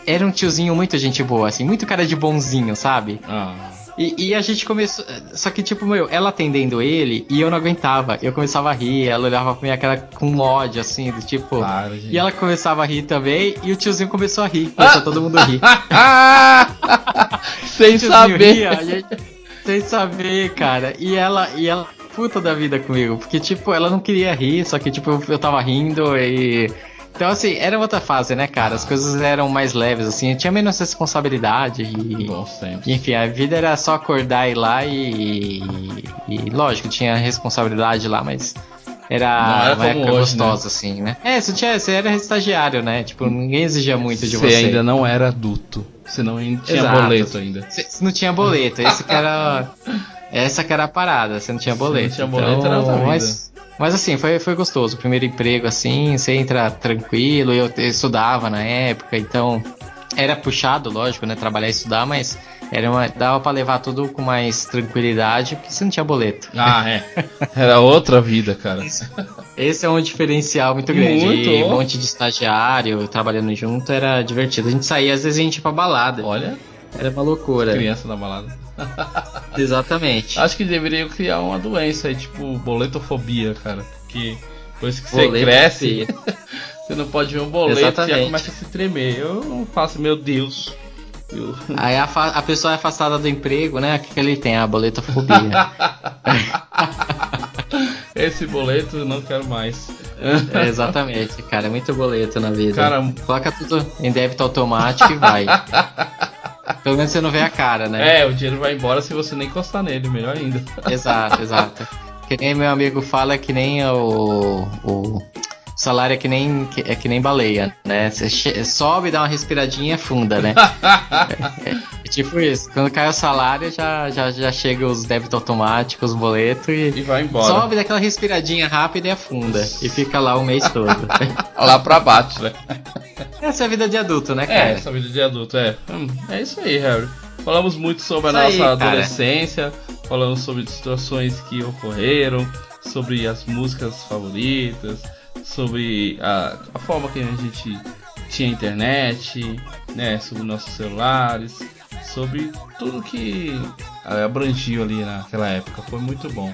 Era um tiozinho muito gente boa, assim, muito cara de bonzinho, sabe? Ah, E, e a gente começou. Só que, tipo, meu, ela atendendo ele e eu não aguentava. Eu começava a rir, ela olhava pra minha cara com ódio, assim, do tipo. gente. E ela começava a rir também, e o tiozinho começou a rir, começou todo mundo a rir. Sem saber. ria, gente- sem saber, cara. E ela, e ela puta da vida comigo. Porque, tipo, ela não queria rir, só que, tipo, eu tava rindo e. Então, assim, era outra fase, né, cara? As coisas eram mais leves, assim, eu tinha menos responsabilidade e. Bom, sempre. Enfim, a vida era só acordar e ir lá e. E, lógico, tinha responsabilidade lá, mas. Era, Não era uma gostosa, assim, né? É, você, tinha, você era estagiário, né? Tipo, ninguém exigia muito de Você você. ainda não era adulto. Você não tinha Exato. boleto ainda. Você você não tinha boleto, esse que era. Essa que era a parada, você não tinha boleto. tinha boleto, era outra vida. mas, mas assim, foi, foi gostoso. O primeiro emprego, assim, você entra tranquilo, eu, eu estudava na época, então era puxado, lógico, né? Trabalhar e estudar, mas era uma, dava pra levar tudo com mais tranquilidade, porque você não tinha boleto. Ah, é. Era outra vida, cara. Esse é um diferencial muito grande. Muito. E um monte de estagiário trabalhando junto era divertido. A gente saía, às vezes a gente ia pra balada. Olha, Era uma loucura. criança na balada. Exatamente. Acho que deveriam criar uma doença aí, tipo boletofobia, cara. Que depois que você cresce, você não pode ver um boleto e já começa a se tremer. Eu não faço, meu Deus. Eu- Aí a, a pessoa é afastada do emprego, né? O que, que ele tem? A boletofobia. Esse boleto eu não quero mais. é, exatamente, cara. É muito boleto na vida. Cara, Coloca tudo em débito automático e vai. Pelo menos você não vê a cara, né? É, o dinheiro vai embora se você nem encostar nele, melhor ainda. Exato, exato. Que nem meu amigo fala que nem o, o salário é que nem é que nem baleia, né? Você sobe, dá uma respiradinha e afunda, né? é, é tipo isso. Quando cai o salário, já, já, já chega os débitos automáticos, os boletos e, E vai embora. sobe, dá aquela respiradinha rápida e afunda. E fica lá o mês todo. Lá pra baixo, né? Essa é a vida de adulto, né, É, cara? essa vida de adulto, é. Hum, é isso aí, Harry. Falamos muito sobre a Isso aí, nossa cara. adolescência, falamos sobre situações que ocorreram, sobre as músicas favoritas, sobre a, a forma que a gente tinha internet, né, sobre nossos celulares, sobre tudo que ah, abrangiu ali naquela época. Foi muito bom.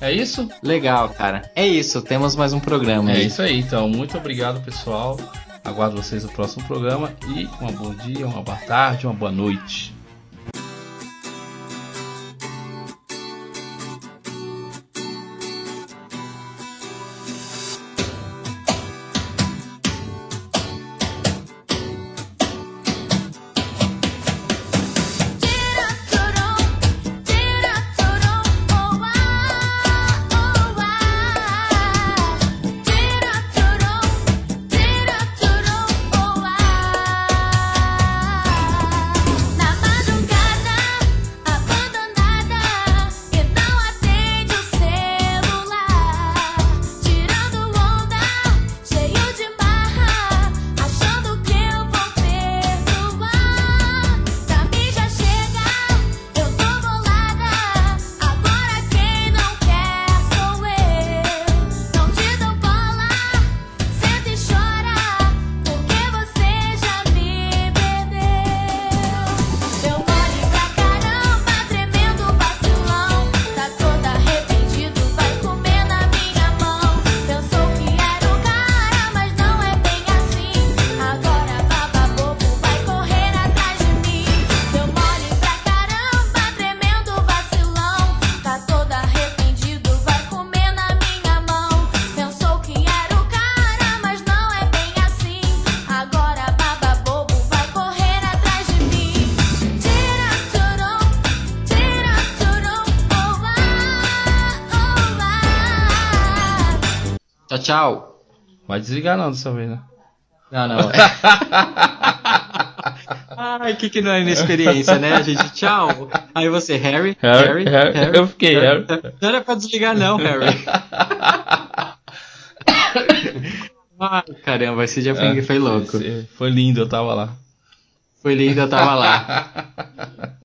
É isso? Legal, cara. É isso, temos mais um programa É aí. isso aí, então. Muito obrigado, pessoal. Aguardo vocês no próximo programa e um bom dia, uma boa tarde, uma boa noite. Tchau. Vai desligar não dessa vez, né? Não, não. Ai, o que que não é inexperiência, né, gente? Tchau. Aí você, Harry, Harry, Harry. Eu fiquei, Harry. Não era pra desligar não, Harry. Ai, caramba, esse dia foi, foi louco. Foi lindo, eu tava lá. Foi lindo, eu tava lá.